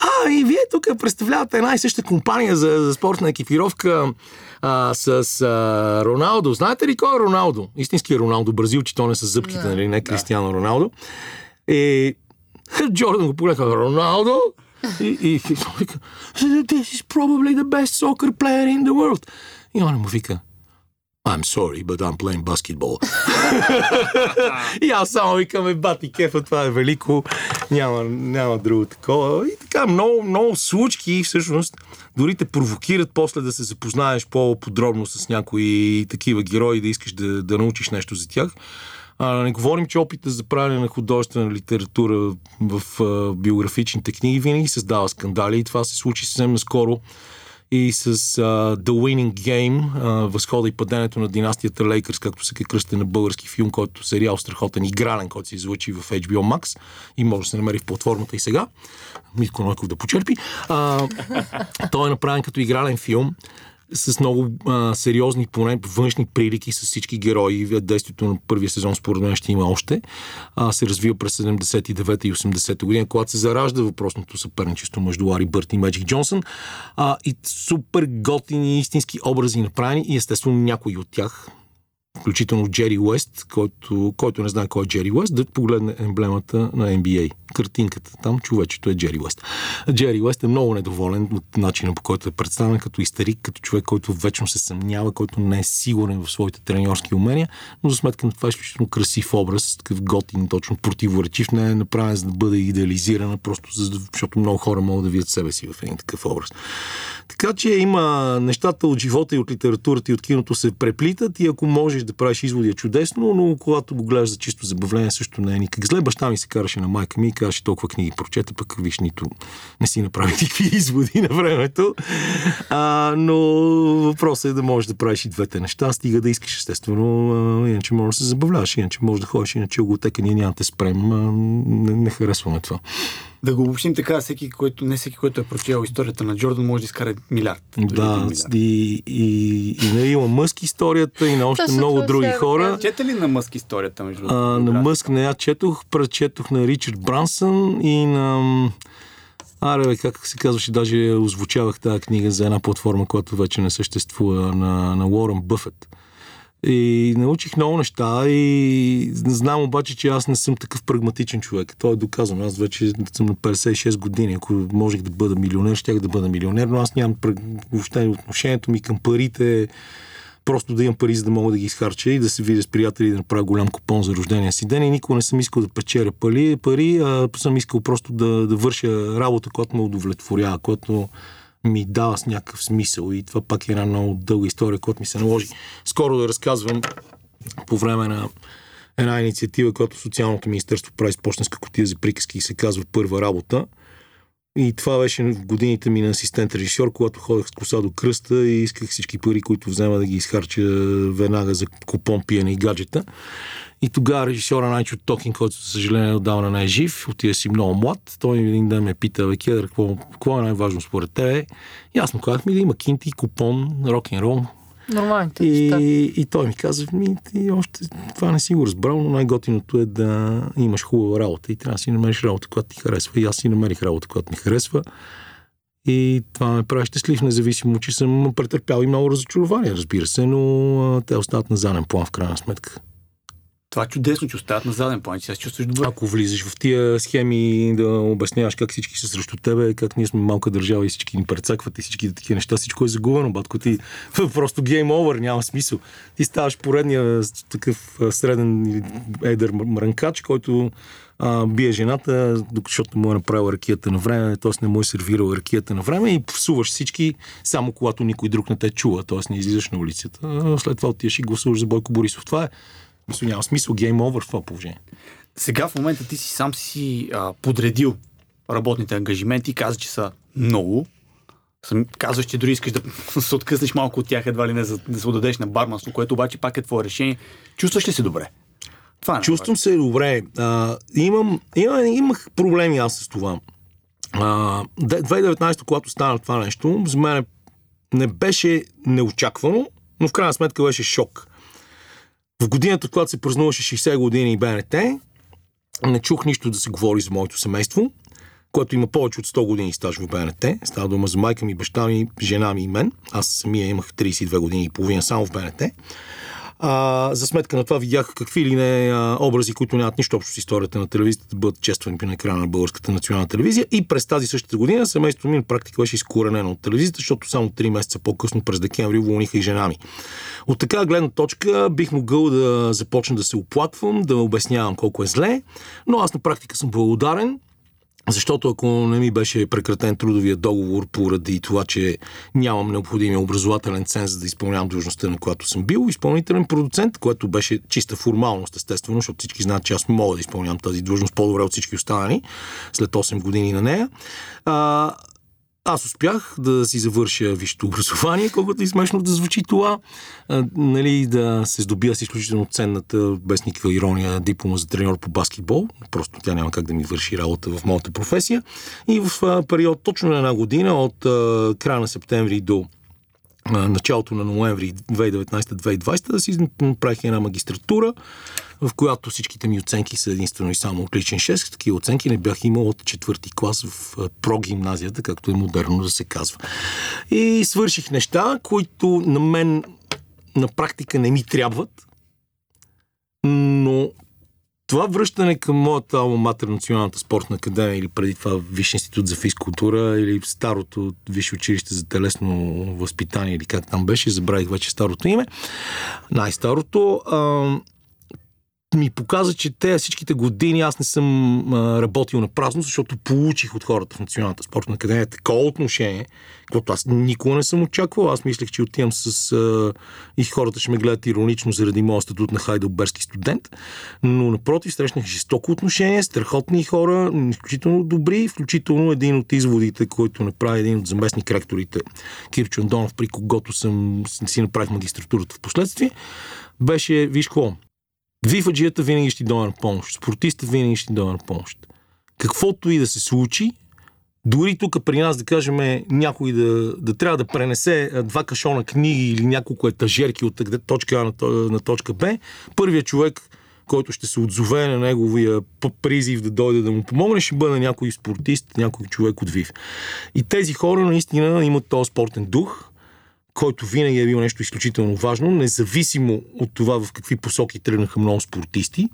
а, и вие тук представлявате една и съща компания за, за спортна екипировка а, с а, Роналдо. Знаете ли кой е Роналдо? Истински Роналдо, бразилчи, то не с зъбките, нали, не Кристиано Роналдо. И Джордан го погледа, Роналдо? И, и, и вика, this is probably the best soccer player in the world. И он му вика, I'm sorry, but I'm playing basketball. и аз само викаме, бати кефа, това е велико, няма, няма друго такова. И така, много, много случки всъщност дори те провокират после да се запознаеш по-подробно с някои такива герои, да искаш да, да научиш нещо за тях. А, не говорим, че опита за правене на художествена литература в а, биографичните книги винаги създава скандали и това се случи съвсем наскоро и с uh, The Winning Game, uh, възхода и падението на династията Лейкърс, както се кръсте на български филм, който сериал страхотен игрален, който се излъчи в HBO Max и може да се намери в платформата и сега. Митко Нойков да почерпи. Uh, той е направен като игрален филм с много а, сериозни, поне външни прилики с всички герои. Действието на първия сезон, според мен, ще има още. А, се развива през 79 и 80 година, когато се заражда въпросното съперничество между Лари Бърт и Меджик Джонсън. А, и супер готини, истински образи направени и естествено някои от тях включително Джери Уест, който, който не знае кой е Джери Уест, да погледне емблемата на NBA. Картинката там, човечето е Джери Уест. Джери Уест е много недоволен от начина по който е представен като истерик, като човек, който вечно се съмнява, който не е сигурен в своите треньорски умения, но за сметка на това е изключително красив образ, такъв готин, точно противоречив, не е направен за да бъде идеализирана, просто защото много хора могат да видят себе си в един такъв образ. Така че има нещата от живота и от литературата и от киното се преплитат и ако можеш да правиш изводи е чудесно, но когато го гледаш за чисто забавление също не е никак зле. Баща ми се караше на майка ми и казваше толкова книги прочете, пък виж нито не си направи никакви изводи на времето. А, но въпросът е да можеш да правиш и двете неща, стига да искаш естествено, иначе можеш да се забавляваш, иначе можеш да ходиш, иначе го тека ние няма да спрем, а, не, не харесваме това. Да го обобщим така, всеки, който, не всеки, който е прочел историята на Джордан, може да изкара милиард. Да, милиард. и, и, и на Илон Мъск историята, и на още Точно много други сега, хора. Чете ли на Мъск историята, между а, На Мъск не я четох, прочетох на Ричард Брансън и на... Аре, бе, как се казваше, даже озвучавах тази книга за една платформа, която вече не съществува, на, на Уорън Бъфет. И научих много неща и знам обаче, че аз не съм такъв прагматичен човек. Това е доказано. Аз вече съм на 56 години. Ако можех да бъда милионер, щях да бъда милионер, но аз нямам въобще отношението ми към парите просто да имам пари, за да мога да ги изхарча и да се видя с приятели и да направя голям купон за рождения си ден. И никога не съм искал да печеля пари, пари а съм искал просто да, да върша работа, която ме удовлетворява, която ми дава с някакъв смисъл. И това пак е една много дълга история, която ми се наложи скоро да разказвам по време на една инициатива, която Социалното министерство прави с почтенска котия за приказки и се казва Първа работа. И това беше в годините ми на асистент режисьор, когато ходех с коса до кръста и исках всички пари, които взема да ги изхарча веднага за купон, пиене и гаджета. И тогава режисьора Найчо Токин, който за съжаление отдавна не е жив, отида си много млад, той един ден ме пита, бе, Кедър, какво, какво е най-важно според тебе? И аз му казах ми да има кинти, купон, рок-н-рол, Нормалните и, и той ми каза, ми, ти още това не си го разбрал, но най-готиното е да имаш хубава работа и трябва да си намериш работа, която ти харесва. И аз си намерих работа, която ми харесва. И това ме прави щастлив, независимо, че съм претърпял и много разочарования, разбира се, но те остават на заден план в крайна сметка. Това чудесно, че остават на заден план, че се чувстваш добре. Ако влизаш в тия схеми да обясняваш как всички са срещу тебе, как ние сме малка държава и всички ни прецакват и всички такива неща, всичко е загубено, батко ти просто гейм овър, няма смисъл. Ти ставаш поредния такъв среден едър мрънкач, който а, бие жената, защото му е направил ракията на време, т.е. не му е сервирал ракията на време и псуваш всички, само когато никой друг не те чува, т.е. не излизаш на улицата. След това отиваш и гласуваш за Бойко Борисов. Това е мисля, няма смисъл гейм овър в това положение. Сега в момента ти си сам си а, подредил работните ангажименти, каза, че са много. Съм, казваш, че дори искаш да се откъснеш малко от тях, едва ли не, за да се отдадеш на барманство, което обаче пак е твое решение. Чувстваш ли се добре? Това е Чувствам се добре. А, имам, имам, имах проблеми аз с това. А, 2019, когато стана това нещо, за мен не беше неочаквано, но в крайна сметка беше шок. В годината, когато се празнуваше 60 години и БНТ, не чух нищо да се говори за моето семейство, което има повече от 100 години стаж в БНТ. Става дума за майка ми, баща ми, жена ми и мен. Аз самия имах 32 години и половина само в БНТ. А, за сметка на това видях какви ли не а, образи, които нямат нищо общо с историята на телевизията, да бъдат чествани на екрана на Българската национална телевизия. И през тази същата година семейството ми на практика беше изкоренено от телевизията, защото само 3 месеца по-късно през декември уволниха и жена ми. От така гледна точка бих могъл да започна да се оплаквам, да обяснявам колко е зле, но аз на практика съм благодарен защото ако не ми беше прекратен трудовия договор поради това, че нямам необходимия образователен ценз да изпълнявам длъжността, на която съм бил, изпълнителен продуцент, което беше чиста формалност, естествено, защото всички знаят, че аз мога да изпълнявам тази длъжност по-добре от всички останали след 8 години на нея. А, аз успях да си завърша висшето образование, колкото и смешно да звучи това, а, нали, да се здобия с изключително ценната, без никаква ирония, диплома за треньор по баскетбол. Просто тя няма как да ми върши работа в моята професия. И в а, период точно на една година, от а, края на септември до началото на ноември 2019-2020 да си направих една магистратура, в която всичките ми оценки са единствено и само отличен 6. Такива оценки не бях имал от четвърти клас в прогимназията, както е модерно да се казва. И свърших неща, които на мен на практика не ми трябват, но това връщане към моята алма матер Националната спортна академия или преди това Висше институт за физкултура или старото Висше училище за телесно възпитание или как там беше, забравих вече старото име, най-старото, ми показа, че те всичките години аз не съм а, работил на празно, защото получих от хората в Националната спортна академия такова отношение, което аз никога не съм очаквал. Аз мислех, че отивам с... А, и хората ще ме гледат иронично заради моят статут на хайдълберски студент. Но напротив, срещнах жестоко отношение, страхотни хора, изключително добри, включително един от изводите, който направи един от заместник ректорите Кирчо Андонов, при когото съм си направих магистратурата в последствие, беше, виж какво, Вифаджията винаги ще дойде на помощ. Спортистът винаги ще дойде на помощ. Каквото и да се случи, дори тук при нас, да кажем, някой да, да трябва да пренесе два кашона книги или няколко етажерки от точка А на, на точка Б, първият човек, който ще се отзове на неговия призив да дойде да му помогне, ще бъде някой спортист, някой човек от ВИВ. И тези хора наистина имат този спортен дух, който винаги е бил нещо изключително важно, независимо от това в какви посоки тръгнаха много спортисти,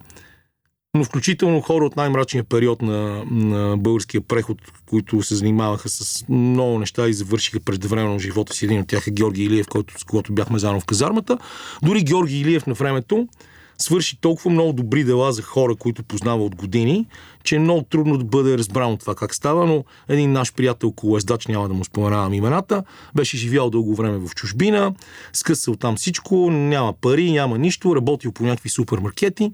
но включително хора от най-мрачния период на, на българския преход, които се занимаваха с много неща и завършиха преждевременно живота си. Един от тях е Георги Илиев, който, с когото бяхме заедно в казармата. Дори Георги Илиев на времето свърши толкова много добри дела за хора, които познава от години, че е много трудно да бъде разбрано това как става, но един наш приятел колездач, няма да му споменавам имената, беше живял дълго време в чужбина, скъсал там всичко, няма пари, няма нищо, работил по някакви супермаркети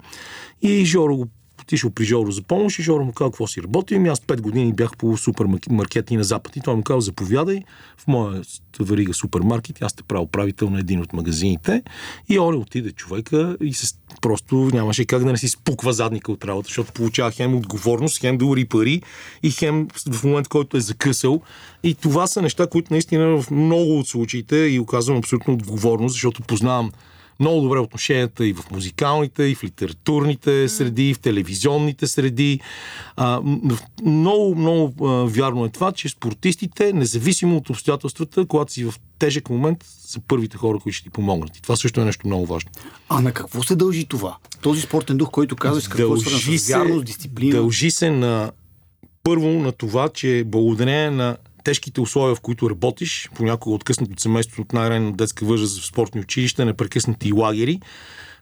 и Жоро го отишъл при Жоро за помощ и Жоро му казал какво си работи. Ами аз 5 години бях по супермаркети на Запад и той му казал заповядай в моя варига супермаркет. Аз сте правил управител на един от магазините и Оле отиде човека и се, просто нямаше как да не си спуква задника от работа, защото получава хем отговорност, хем да ури пари и хем в момент, който е закъсал. И това са неща, които наистина в много от случаите и оказвам абсолютно отговорност, защото познавам много добре отношенията и в музикалните, и в литературните среди, и в телевизионните среди. А, много, много а, вярно е това, че спортистите, независимо от обстоятелствата, когато си в тежък момент, са първите хора, които ще ти помогнат. И това също е нещо много важно. А на какво се дължи това? Този спортен дух, който казваш, какво дължи се, вярност, дисциплина? Дължи се на първо на това, че благодарение на тежките условия, в които работиш, понякога откъснат от семейството от най-ранна детска възраст в спортни училища, непрекъснати лагери,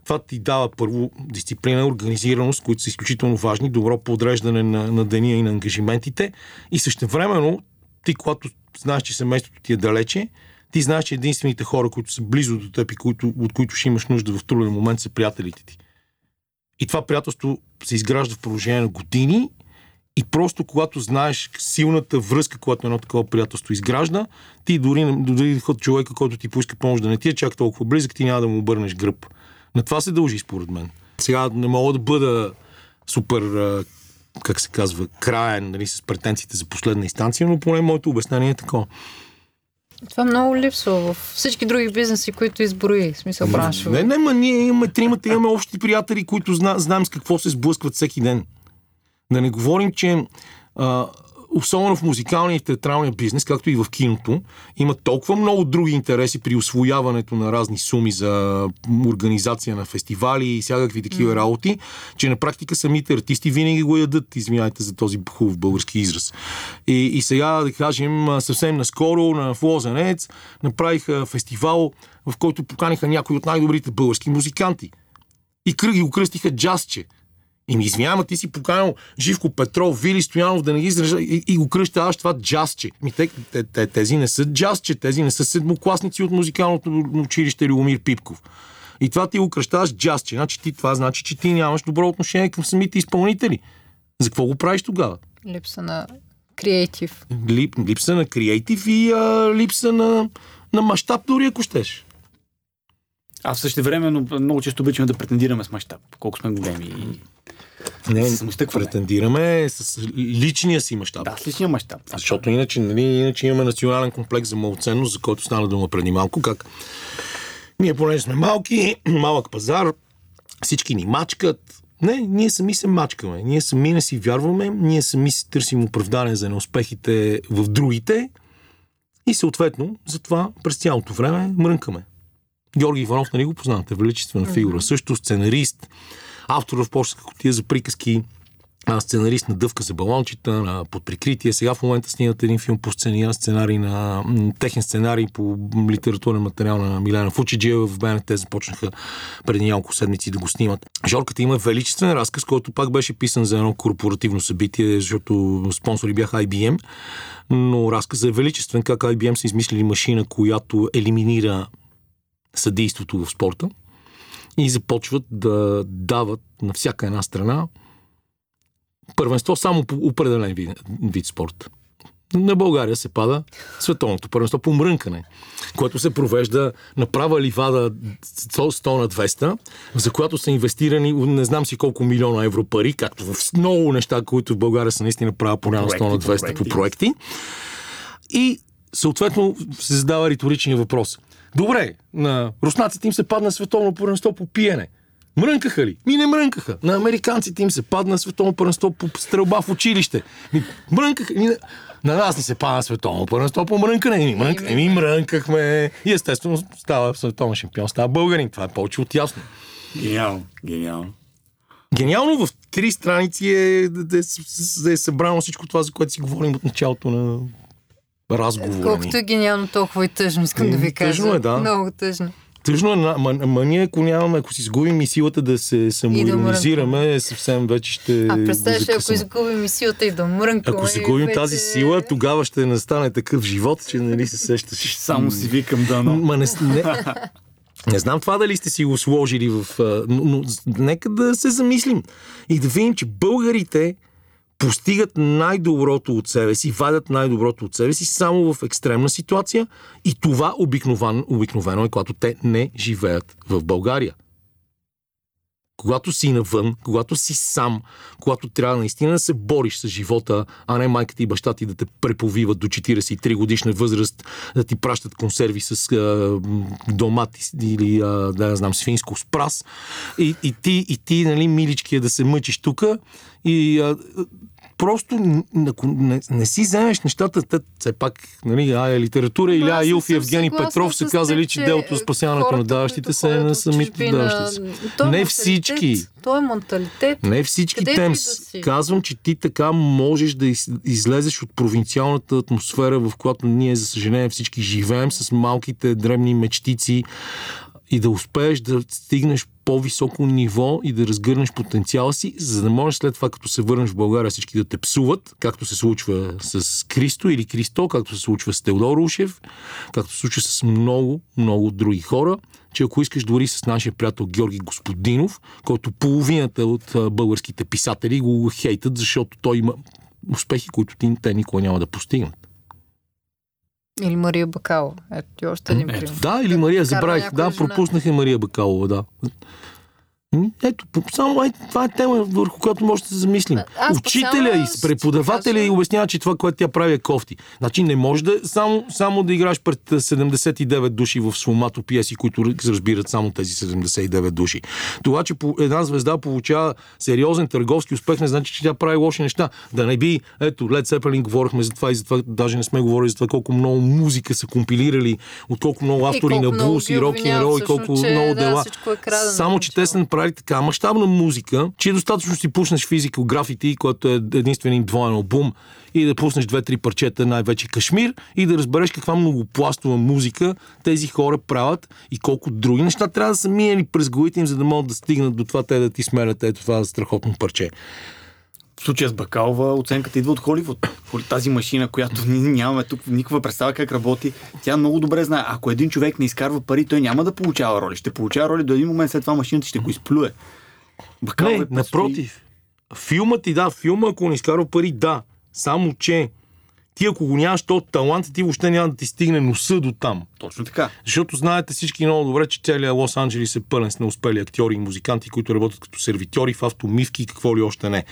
това ти дава първо дисциплина, организираност, които са изключително важни, добро подреждане на, на деня и на ангажиментите. И същевременно, ти, когато знаеш, че семейството ти е далече, ти знаеш, че единствените хора, които са близо до теб и които, от които ще имаш нужда в труден момент, са приятелите ти. И това приятелство се изгражда в продължение на години И просто когато знаеш силната връзка, която едно такова приятелство изгражда, ти дори, дори човека, който ти поиска помощ да не ти е чак толкова близък, ти няма да му обърнеш гръб. На това се дължи според мен. Сега не мога да бъда супер, как се казва, краен нали, с претенциите за последна инстанция, но поне моето обяснение е такова. Това много липсва в всички други бизнеси, които изброи, в смисъл браншове. Не, не, ма ние имаме тримата, имаме общи приятели, които зна, знаем с какво се сблъскват всеки ден. Да не говорим, че а, особено в музикалния и театралния бизнес, както и в киното, има толкова много други интереси при освояването на разни суми за организация на фестивали и всякакви такива mm. работи, че на практика самите артисти винаги го ядат, извинявайте за този хубав български израз. И, и сега, да кажем, съвсем наскоро на Лозенец направиха фестивал, в който поканиха някои от най-добрите български музиканти. И кръги го кръстиха джазче. И ми извинявам, ти си поканил Живко Петров, Вили Стоянов да не ги изража и, и го кръщаваш това джазче. Ми, те, те, те, тези не са джазче, тези не са седмокласници от музикалното училище Любомир Пипков. И това ти го кръщаваш джазче. Значи ти, това значи, че ти нямаш добро отношение към самите изпълнители. За какво го правиш тогава? Липса на креатив. Лип, липса на креатив и а, липса на, на мащаб, дори ако щеш. А в същото време много често обичаме да претендираме с мащаб, колко сме големи. Не, претендираме с личния си мащаб. Да, с личния мащаб. Защото иначе, нали, иначе имаме национален комплекс за малоценност, за който стана дума преди малко, как ние понеже сме малки, малък пазар, всички ни мачкат. Не, ние сами се мачкаме. Ние сами не си вярваме, ние сами си търсим оправдание за неуспехите в другите и съответно затова през цялото време мрънкаме. Георги Иванов, нали го познавате, величествена фигура, също сценарист, автор в почтска котия за приказки, сценарист на Дъвка за балончета, под прикритие. Сега в момента снимат един филм по сцения, сценарий на техен сценарий по литературен материал на Милена Фучиджиева. В БНТ започнаха преди няколко седмици да го снимат. Жорката има величествен разказ, който пак беше писан за едно корпоративно събитие, защото спонсори бяха IBM. Но разказът е величествен, как IBM са измислили машина, която елиминира съдейството в спорта и започват да дават на всяка една страна първенство само по определен вид, вид спорт. На България се пада световното първенство по мрънкане, което се провежда на права ливада 100 на 200, за която са инвестирани не знам си колко милиона евро пари, както в много неща, които в България са наистина права по 100 на 200 по проекти. по проекти. И съответно се задава риторичния въпрос – Добре, на руснаците им се падна световно първенство по пиене. Мрънкаха ли? Ми не мрънкаха. На американците им се падна световно първенство по стрелба в училище. Ми, мрънкаха. Ми, на нас ни се пада световно първенство по мрънкане. Ми, мрънк... ми мрънкахме. И естествено става световен шампион, става българин. Това е повече от ясно. Гениално. Гениално. Гениално в три страници е да е, е, е събрано всичко това, за което си говорим от началото на разговора Колкото е гениално, толкова и тъжно, искам да ви кажа. Тъжно е, да. Много тъжно. Тъжно е, ма, ние ако нямаме, ако си изгубим и силата да се самоиронизираме, да съвсем вече ще. А представяш, ако изгубим и силата и да мрънкаме. Ако си изгубим вече... тази сила, тогава ще настане такъв живот, че нали се сещаш. Само си викам да, но. Ма не, не, не знам това дали сте си го сложили в. Но, но нека да се замислим и да видим, че българите постигат най-доброто от себе си, вадят най-доброто от себе си само в екстремна ситуация и това обикновено, обикновено е, когато те не живеят в България. Когато си навън, когато си сам, когато трябва наистина да се бориш с живота, а не майката и баща ти да те преповиват до 43 годишна възраст, да ти пращат консерви с а, домат или, а, да не знам, свинско с прас. И, и ти, и ти нали, милички, да се мъчиш тука и а, просто ако не, не си вземеш нещата, те все пак, нали, а, литература или а, Илф и Евгений Петров са казали, че делото спасяването на даващите се е на самите даващите Не всички. Той е менталитет. Не всички тем. Да Казвам, че ти така можеш да излезеш от провинциалната атмосфера, в която ние, за съжаление, всички живеем с малките дребни мечтици и да успееш да стигнеш по-високо ниво и да разгърнеш потенциала си, за да можеш след това, като се върнеш в България, всички да те псуват, както се случва с Кристо или Кристо, както се случва с Теодор Ушев, както се случва с много, много други хора, че ако искаш дори с нашия приятел Георги Господинов, който половината от българските писатели го хейтат, защото той има успехи, които те никога няма да постигнат. Или Мария Бакалова. Ето ти още един пример. Да, или Мария, Карва забравих. някоя Да, жена. пропуснах и Мария Бакалова, да. Ето, само ето, това е тема, върху която може да се замислим. Аз Учителя и преподавателя и обяснява, че това, което тя прави е кофти. Значи не може да само, само да играш пред 79 души в сломато пиеси, които разбират само тези 79 души. Това, че една звезда получава сериозен търговски успех, не значи, че тя прави лоши неща. Да не би, ето, Led Zeppelin говорихме за това и за това, даже не сме говорили за това колко много музика са компилирали, от колко много автори на блуз и рок обвиняват рол и колко много да, дела. е Само, че те са направили така мащабна музика, че е достатъчно си пуснеш физикал графити, което е единствен двоен албум, и да пуснеш две-три парчета, най-вече Кашмир, и да разбереш каква многопластова музика тези хора правят и колко други неща трябва да са минали през главите им, за да могат да стигнат до това те да ти смелят ето това страхотно парче. В случая с Бакалова оценката идва от Холивуд. Холи- Тази машина, която ние нямаме тук никаква представа как работи, тя много добре знае. Ако един човек не изкарва пари, той няма да получава роли. Ще получава роли до един момент след това машината ще го изплюе. Бакалова Не, е напротив. Филмът ти да, филма, ако не изкарва пари, да. Само, че ти ако го нямаш този талант, ти въобще няма да ти стигне носа до там. Точно така. Защото знаете всички много добре, че целият Лос Анджелис е пълен с неуспели актьори и музиканти, които работят като сервитьори в автомивки и какво ли още не.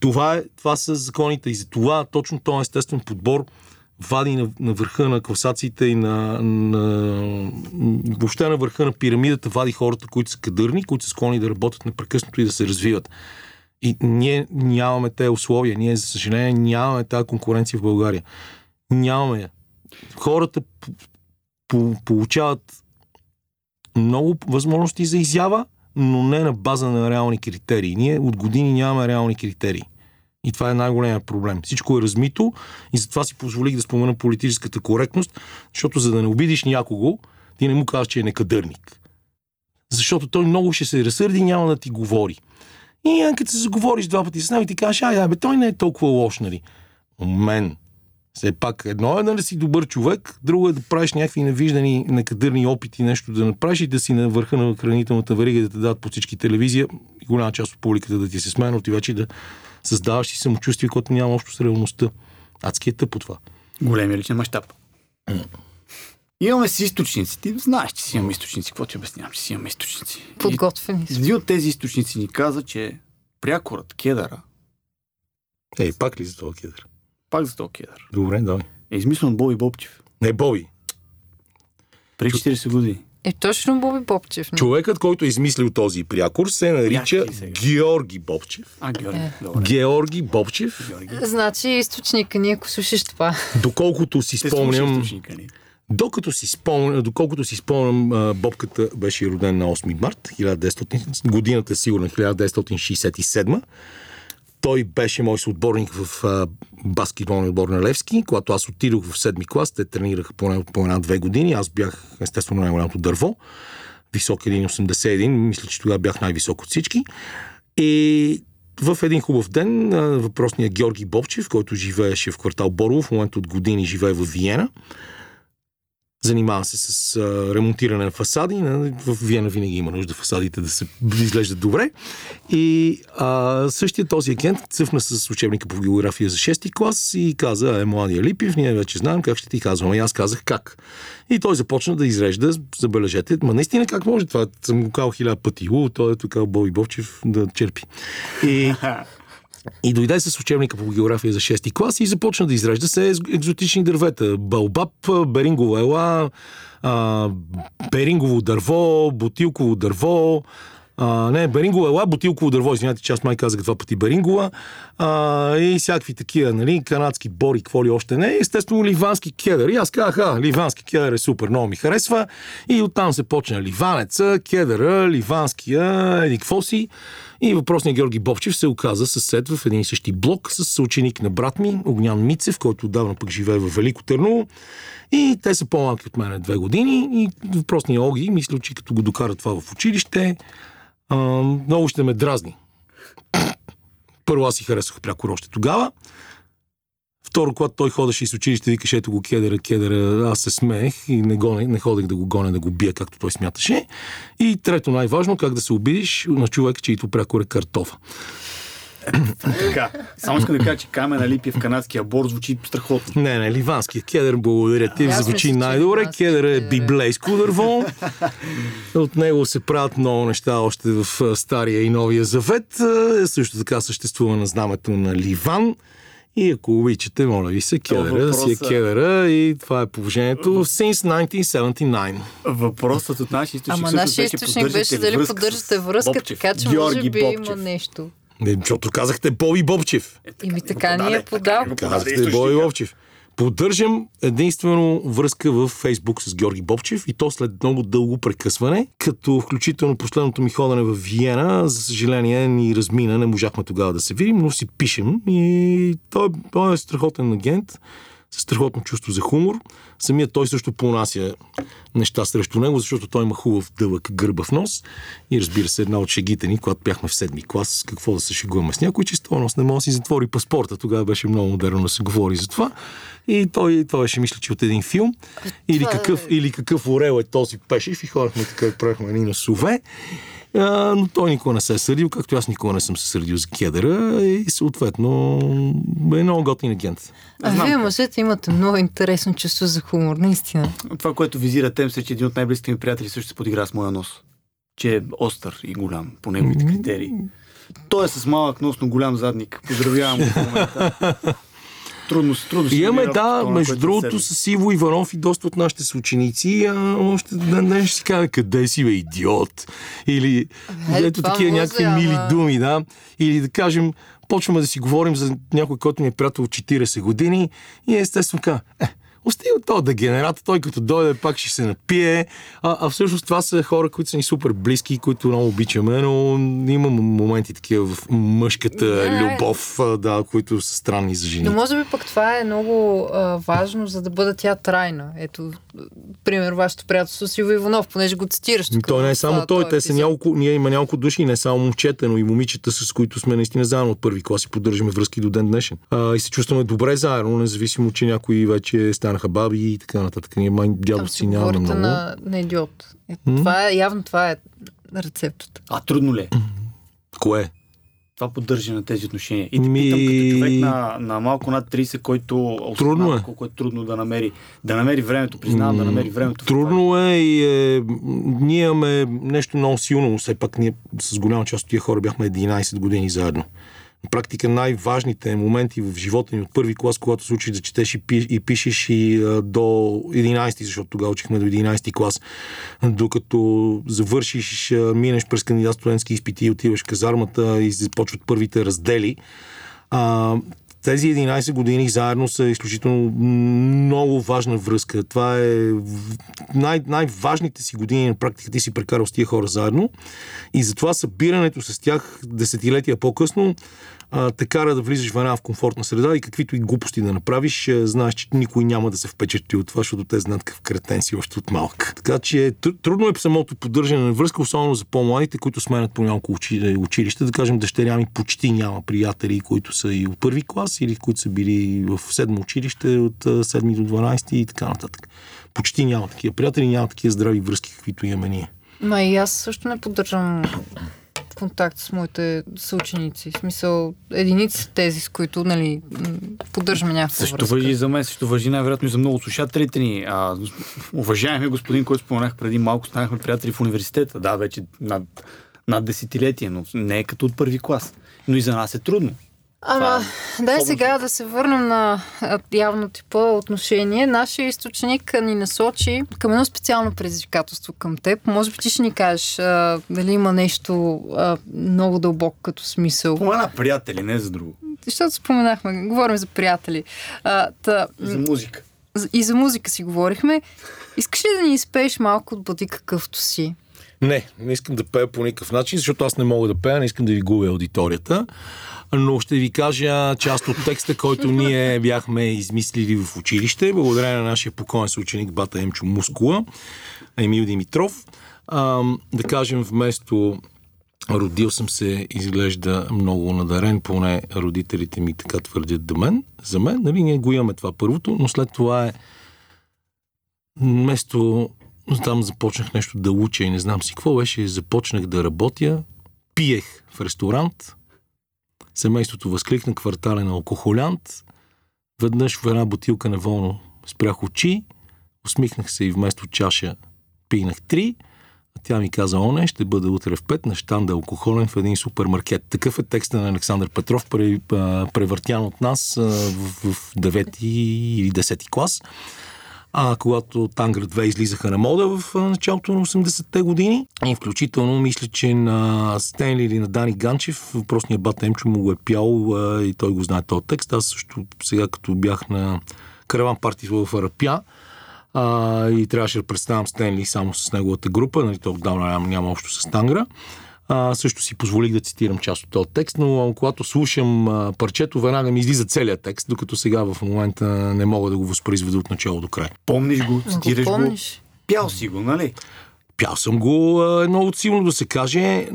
Това, е, това са законите и за това точно този естествен подбор вади на, на върха на класациите и на, на, въобще на върха на пирамидата вади хората, които са кадърни, които са склонни да работят непрекъснато и да се развиват. И ние нямаме тези условия. Ние, за съжаление, нямаме тази конкуренция в България. Нямаме я. Хората по- получават много възможности за изява, но не на база на реални критерии. Ние от години нямаме реални критерии. И това е най-големият проблем. Всичко е размито и затова си позволих да спомена политическата коректност, защото за да не обидиш някого, ти не му казваш, че е некадърник. Защото той много ще се разсърди и няма да ти говори. И като се заговориш два пъти с него и ти кажеш, ай, бе, той не е толкова лош, нали? Мен. Все пак едно е да си добър човек, друго е да правиш някакви невиждани, некадърни опити, нещо да направиш и да си на върха на хранителната верига и да те дадат по всички телевизия и голяма част от публиката да ти се смее, но ти вече да създаваш си самочувствие, което няма общо с реалността. Адски е тъпо това. Големия личен мащаб. Имаме си източници. Ти знаеш, че си имаме източници. Какво ти обяснявам, че си имаме източници? Подготвени един от тези източници ни каза, че прякорът Кедъра, Ей, пак ли за това кедър? Пак за този Кедър, Добре, давай. е измислен от Боби Бобчев. Не, Боби. Преди 40 години. Е, точно Боби Попчев. Човекът, който е измислил този прякор, се нарича? Георги Бобчев. А, Георги. Е. Добре. Георги Бобчев, Георги. Значи източника ни, ако слушаш това. доколкото си спомням. Докато си спомням, доколкото си спомням, Бобката беше роден на 8 март, 1900, годината е сигурно 1967. Той беше мой съотборник в а, баскетболния отбор на Левски. Когато аз отидох в седми клас, те тренираха по, по една-две години. Аз бях естествено най-голямото дърво. Висок 1,81. Мисля, че тогава бях най-висок от всички. И в един хубав ден въпросният Георги Бобчев, който живееше в квартал Борово, в момента от години живее в Виена, Занимава се с а, ремонтиране на фасади. В Виена винаги има нужда фасадите да се да изглеждат добре. И а, същия този агент цъфна с учебника по география за 6-ти клас и каза, е, младия Липив, ние вече знаем как ще ти казваме. И аз казах как. И той започна да изрежда, забележете, ма наистина как може това? Съм го казал хиляда пъти. У, той е тук Боби Бовчев да черпи. И и дойде с учебника по география за 6-ти клас и започна да изрежда се екзотични дървета. Балбаб, берингова ела, берингово дърво, бутилково дърво, а, не, берингова ела, бутилково дърво, извинявайте, че аз май казах два пъти берингова, а, и всякакви такива, нали, канадски бори, какво ли още не, естествено ливански кедър. И аз казах, а, ливански кедър е супер, много ми харесва. И оттам се почна ливанеца, кедъра, ливанския, еди какво си. И въпросният Георги Бобчев се оказа съсед в един и същи блок с съученик на брат ми, Огнян Мицев, който отдавна пък живее в Велико Търново. И те са по-малки от мен две години. И въпросният Оги, мисля, че като го докара това в училище, а, много ще ме дразни. Първо аз си харесах пряко още тогава. Второ, когато той ходеше из училище, викаше, ето го кедъра, кедъра, аз се смеех и не, гоне, не ходех да го гоня, да го бия, както той смяташе. И трето най-важно, как да се обидиш на човек, чието прякор е картофа. Така. Само искам да кажа, че Камена Липия в канадския бор звучи страхотно. Не, не, ливанския кедър, благодаря ти, Аз звучи най-добре. Кедър е кедър е- библейско дърво. От него се правят много неща още в а, Стария и Новия Завет. А, Също така съществува на знамето на Ливан. И ако обичате, моля ви се, кедъра си е въпроса- кедъра и това е положението since 1979. Въпросът от нашия източник Ама нашия беше, източник поддържате беше дали връзка поддържате връзка, Бобчев. така че Георги може би Бобчев. има нещо. Не, защото казахте Боби Бобчев. Ими така ни е подал. Казахте. Боби Бобчев. Поддържам единствено връзка в Фейсбук с Георги Бобчев и то след много дълго прекъсване, като включително последното ми ходене в Виена, за съжаление ни размина, не можахме тогава да се видим, но си пишем и той, той е страхотен агент, с страхотно чувство за хумор. Самият той също понася неща срещу него, защото той има хубав дълъг гърбав нос. И разбира се, една от шегите ни, когато бяхме в седми клас, какво да се шегуваме с някой, че с нос не може да си затвори паспорта. Тогава беше много модерно да се говори за това. И той, той беше, мисля, че от един филм. Или Това е- какъв, или какъв орел е този пешев. И ходихме така и правихме едни носове. А, но той никога не се е сърдил, както аз никога не съм се сърдил за кедъра и съответно е много готин агент. А вие мъжете имате много интересно чувство за хумор, наистина. Това, което визира тем, се, че един от най-близките ми приятели също се подигра с моя нос. Че е остър и голям по неговите критерии. Той е с малък нос, но голям задник. Поздравявам го в момента. Трудно, се- трудно имаме, да, между другото, с Иво Иванов и доста от нашите съученици, а, още ден ден ще си кажа, къде си, бе, идиот? Или, Е, ето такива някакви ама- мили думи, да? Или да кажем, почваме да си говорим за някой, който ми е приятел от 40 години и естествено казва, е, Остави от този дегенерат, той като дойде пак ще се напие. А, а всъщност това са хора, които са ни супер близки, които много обичаме, но има моменти такива в мъжката Не. любов, да, които са странни за жени. Но може би пък това е много а, важно, за да бъде тя трайна. Ето, пример, вашето приятелство с Иво Иванов, понеже го цитираш. Тук той не е само а, той, този те са няколко, ние има няколко души, не само момчета, но и момичета, с които сме наистина заедно от първи клас и поддържаме връзки до ден днешен. А, и се чувстваме добре заедно, независимо, че някои вече станаха баби и така нататък. Ние май дядовци си нямаме говорите много. на, на идиот. Е, това е, явно това е рецептата. А трудно ли е? Кое? Това поддържа на тези отношения. И те Ми- питам като човек на, на малко над 30, който Трудно е. колко е трудно да намери, да намери времето, признавам да намери времето. Трудно е и е, ние имаме нещо много силно, но все пак ние с голяма част от тия хора бяхме 11 години заедно. На практика най-важните моменти в живота ни от първи клас, когато се учиш да четеш и, пи, и пишеш и а, до 11, защото тогава учихме до 11 клас, докато завършиш, а, минеш през кандидат студентски изпити и отиваш в казармата и започват първите раздели. А, тези 11 години заедно са изключително много важна връзка. Това е най- най-важните си години на практика ти си прекарал с тия хора заедно и затова събирането с тях десетилетия по-късно а, те кара да влизаш в една в комфортна среда и каквито и глупости да направиш, а, знаеш, че никой няма да се впечатли от това, защото те знаят какъв кретен си още от малък. Така че тр- трудно е самото поддържане на връзка, особено за по-младите, които сменят по няколко учи- училище. Да кажем, дъщеря ми почти няма приятели, които са и от първи клас или които са били в седмо училище от а, седми до 12 и така нататък. Почти няма такива приятели, няма такива здрави връзки, каквито имаме ние. Ма и аз също не поддържам контакт с моите съученици. В смисъл, единици тези, с които, нали, поддържаме някаква Също връзка. въжи за мен, също въжи най-вероятно и за много слушателите ни. А, уважаеми господин, който споменах преди малко, станахме приятели в университета. Да, вече над, над десетилетие, но не е като от първи клас. Но и за нас е трудно. Ама, дай особено- сега да се върнем на явно типа отношение. Нашия източник ни насочи към едно специално предизвикателство към теб. Може би ти ще ни кажеш а, дали има нещо а, много дълбоко като смисъл. Спомена приятели, не за друго. Защото споменахме, говорим за приятели. А, та, За музика. и за музика си говорихме. Искаш ли да ни изпееш малко от бъди какъвто си? Не, не искам да пея по никакъв начин, защото аз не мога да пея, не искам да ви губя аудиторията. Но ще ви кажа част от текста, който ние бяхме измислили в училище, благодарение на нашия покоен съученик Бата Емчо Мускула, Емил Димитров. А, да кажем, вместо родил съм се, изглежда много надарен, поне родителите ми така твърдят да мен. За мен, нали, ние го имаме това първото, но след това е вместо там започнах нещо да уча и не знам си какво беше, започнах да работя, пиех в ресторант Семейството възкликна квартален алкохолянт. Веднъж в една бутилка неволно спрях очи, усмихнах се и вместо чаша пинах три. А тя ми каза, оне, ще бъде утре в пет на щанда алкохолен в един супермаркет. Такъв е текста на Александър Петров, превъртян от нас в, в 9 или 10 клас а, когато Тангър 2 излизаха на мода в началото на 80-те години. И включително мисля, че на Стенли или на Дани Ганчев въпросният бат Емчо му го е пял а, и той го знае този текст. Аз също сега като бях на караван парти в Арапя, а, и трябваше да представям Стенли само с неговата група, нали, то отдавна няма, няма общо с Тангра. А, също си позволих да цитирам част от този текст, но когато слушам а, парчето, веднага ми излиза целият текст, докато сега в момента не мога да го възпроизведа от начало до край. Помниш го, цитираш го, помниш. пял си го, нали? Пял съм го е много силно да се каже.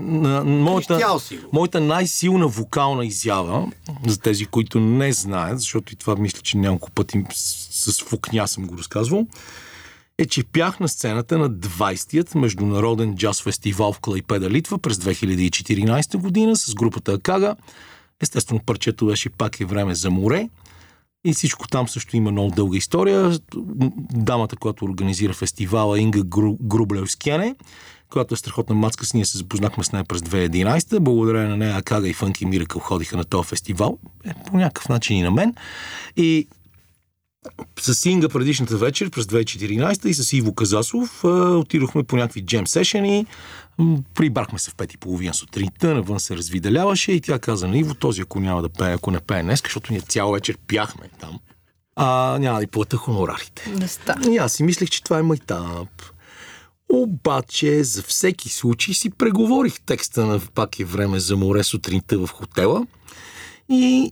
Моята, го. моята най-силна вокална изява, за тези, които не знаят, защото и това мисля, че няколко пъти с, с фукня съм го разказвал, е, че пях на сцената на 20-тият Международен джаз фестивал в Клайпеда, Литва през 2014 година с групата Акага. Естествено, парчето беше пак е време за море. И всичко там също има много дълга история. Дамата, която организира фестивала, Инга Гру, Грублевскяне, която е страхотна мацка, с ние се запознахме с нея през 2011. Благодарение на нея Акага и Фънки Миракъл ходиха на този фестивал. Е, по някакъв начин и на мен. И с Инга предишната вечер през 2014 и с Иво Казасов а, отидохме по някакви джем сешени. Прибрахме се в пет и половина сутринта, навън се развиделяваше и тя каза на Иво, този ако няма да пее, ако не пее днес, защото ние цяла вечер пяхме там, а, няма да и плата хонорарите. Става. И аз си мислех, че това е майтап. Обаче, за всеки случай си преговорих текста на Пак е време за море сутринта в хотела и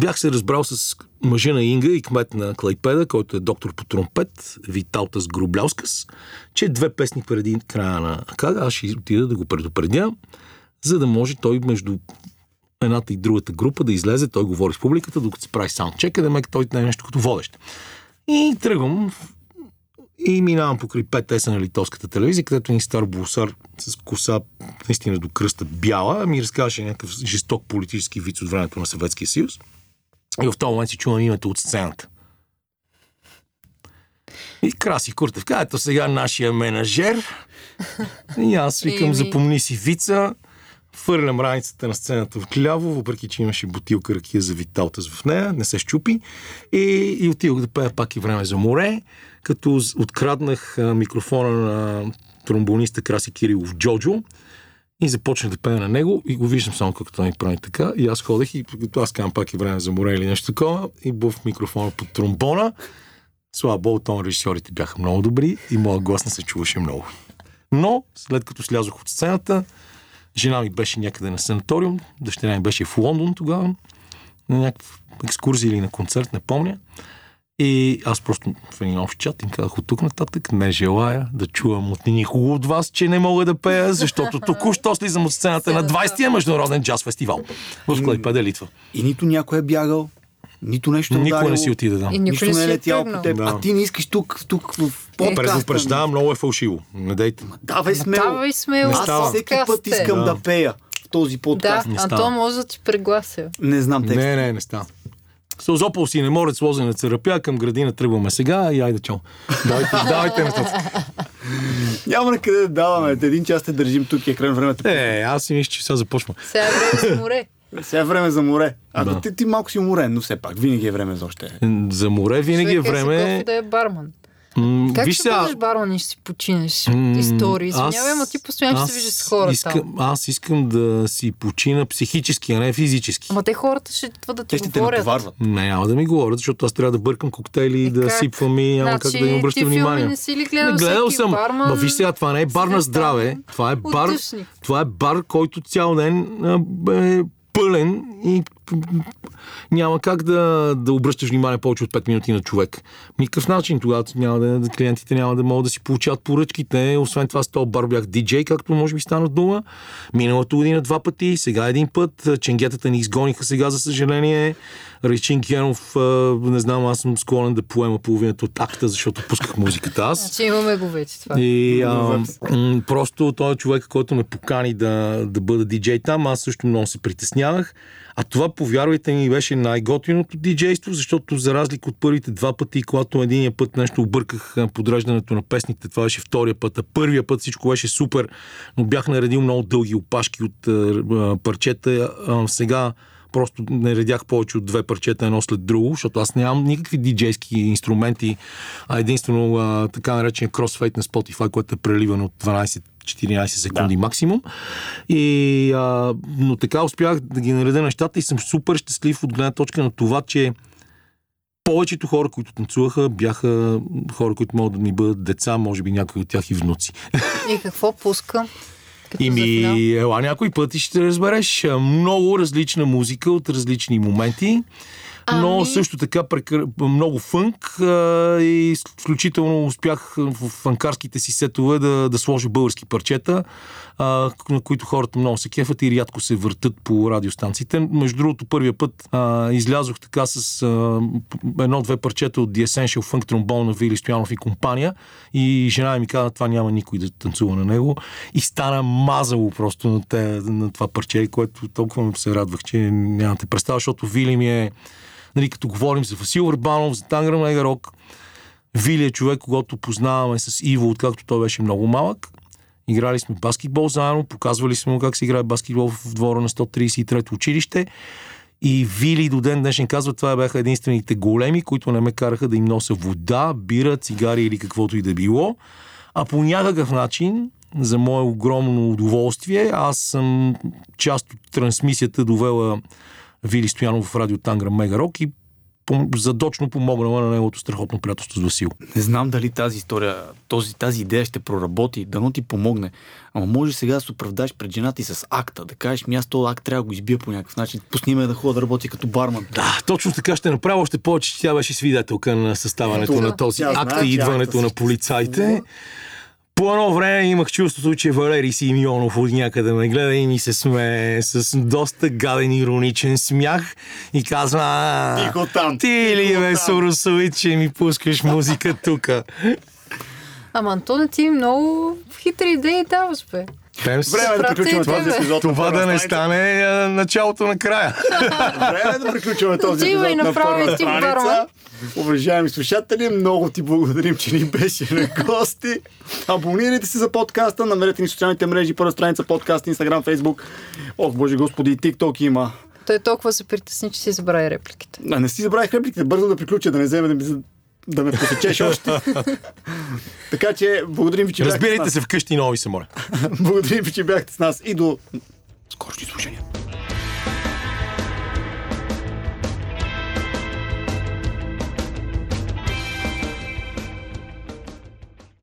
бях се разбрал с мъжа на Инга и кмет на Клайпеда, който е доктор по тромпет, Виталтас Грубляускас, че две песни преди края на Акага аз ще отида да го предупредя, за да може той между едната и другата група да излезе, той говори с публиката, докато се прави саундчека, да мек той не е нещо като водещ. И тръгвам и минавам покрай 5 на литовската телевизия, където един стар бусар с коса наистина до кръста бяла ми разказваше някакъв жесток политически вид от времето на Съветския съюз. И в този момент си чувам името от сцената. И Краси Куртев каза, ето сега нашия менажер. И аз викам, запомни си вица. Фърлям раницата на сцената в ляво, въпреки че имаше бутилка ракия за Виталтас в нея, не се щупи. И, и отидох да пея пак и време за море, като откраднах микрофона на тромбониста Краси Кирилов Джоджо и започнах да пея на него и го виждам само как той ми прави така. И аз ходех и аз казвам пак и време за море или нещо такова и був микрофона под тромбона. Слава Богу, тон режисьорите бяха много добри и моят глас не се чуваше много. Но, след като слязох от сцената, жена ми беше някъде на санаториум, дъщеря ми беше в Лондон тогава, на някаква екскурзия или на концерт, не помня. И аз просто в един общ чат им казах от тук нататък не желая да чувам от никого от вас, че не мога да пея, защото току-що слизам от сцената на 20-я международен джаз фестивал в Клайпеда, Литва. И нито някой е бягал, нито нещо е Никой ударило, не си отиде там. И никой Нищо не не е е летяло по теб. Да. А ти не искаш тук, тук в подкаста. Предупреждавам, много е фалшиво. Не дейте. Давай смело. Давай смело. Аз става. всеки път искам Да. да пея в този Да, подкаст. Не а става. то може да ти преглася. Не знам текста. Не, не, не става. Сълзопол си не морец лозена царапя, към градина тръгваме сега и айде чао. Давайте, давайте нататък. Няма на къде да даваме. Един час те държим тук и е край на времето. Е, аз си мисля, че сега започва. Сега е време за море. Сега е време за море. А Да. ти, ти малко си уморен, но все пак винаги е време за още. За море винаги е Човек е време. да е барман. М, Как Виж ще сега, бъдеш барман и ще си починеш? м, Истории. Извинявай, ама ти постоянно ще аз се виждаш с хора искам. Аз искам да си почина психически, а не физически. Ама те хората ще идват да ти Те ще те говорят. Не, няма да ми говорят, защото аз трябва да бъркам коктейли и Е, да как? сипвам и няма как да им обръщам ти филми внимание. не си ли гледал Не, гледал всеки съм. барман? Ма виж сега, това не е бар на здраве. Това е бар, това е бар, който цял ден е пълен и няма как да, да обръщаш внимание повече от 5 минути на човек. Никакъв начин тогава няма да, клиентите няма да могат да си получават поръчките. Освен това с този бар бях диджей, както може би стана дума. Миналата година два пъти, сега един път. Ченгетата ни изгониха сега, за съжаление. Речин Генов, а, не знам, аз съм склонен да поема половината от акта, защото пусках музиката аз. Значи имаме го вече това. И а, просто той е човек, който ме покани да, да бъда диджей там. Аз също много се притеснявах. А това, повярвайте ми, беше най-готиното диджейство, защото за разлика от първите два пъти, когато единия път нещо обърках подреждането на песните, това беше втория път, а първия път всичко беше супер, но бях наредил много дълги опашки от а, парчета. А, сега просто не редях повече от две парчета едно след друго, защото аз нямам никакви диджейски инструменти, а единствено а, така наречен кросфейт на Spotify, което е преливано от 12 14 секунди да. максимум. И, а, но така успях да ги нареда нещата и съм супер щастлив от гледна точка на това, че повечето хора, които танцуваха, бяха хора, които могат да ми бъдат деца, може би някои от тях и внуци. И какво пуска? И ми, ела някой път и ще разбереш много различна музика от различни моменти. Ами... Но също така прекър... много фънк а, и включително успях в фанкарските си сетове да, да сложа български парчета, а, на които хората много се кефат и рядко се въртат по радиостанциите. Между другото, първия път а, излязох така с а, едно-две парчета от The Essential Funk Trombone на Вили Стоянов и компания и жена ми каза, това няма никой да танцува на него и стана мазало просто на, те, на това парче, което толкова се радвах, че нямате представа, защото Вили ми е нали, като говорим за Васил Урбанов, за Тангра Мегарок, Вили е човек, когато познаваме с Иво, откакто той беше много малък. Играли сме баскетбол заедно, показвали сме му как се играе баскетбол в двора на 133-то училище. И Вили до ден днешен казва, това бяха единствените големи, които не ме караха да им нося вода, бира, цигари или каквото и да било. А по някакъв начин, за мое огромно удоволствие, аз съм част от трансмисията довела Вили Стоянов в радио Тангра Мегарок и задочно помогнала на неговото страхотно приятелство с Васил. Не знам дали тази история, този, тази идея ще проработи, дано ти помогне. Ама може сега да се оправдаеш пред жената и с акта, да кажеш ми аз този акт трябва да го избия по някакъв начин. Пусни ме да ходя да работи като барман. Да, точно така ще направя още повече, че тя беше свидетелка на съставането на този акт и идването на полицайите. По едно време имах чувството, че Валери Симеонов от някъде ме гледа и ми се смее с доста гаден ироничен смях и казва Тихо там! Ти ли бе, Соросовит, че ми пускаш музика тука? Ама Антоне, ти много хитри идеи даваш, бе. Време е да приключим този епизод. Това да не стане началото на края. Време е да приключваме този епизод на първа страница. Уважаеми слушатели, много ти благодарим, че ни беше на гости. Абонирайте се за подкаста, намерете ни социалните мрежи, първа страница подкаст, Инстаграм, Фейсбук. Ох, боже господи, TikTok има. Той толкова се притесни, че си забрави репликите. А, не си забравих репликите, бързо да приключа, да не вземе да ми да ме посечеш още. така че, благодарим ви, че Разбирайте се вкъщи, нови се моля. благодарим ви, че бяхте с нас и до скоро изслушания.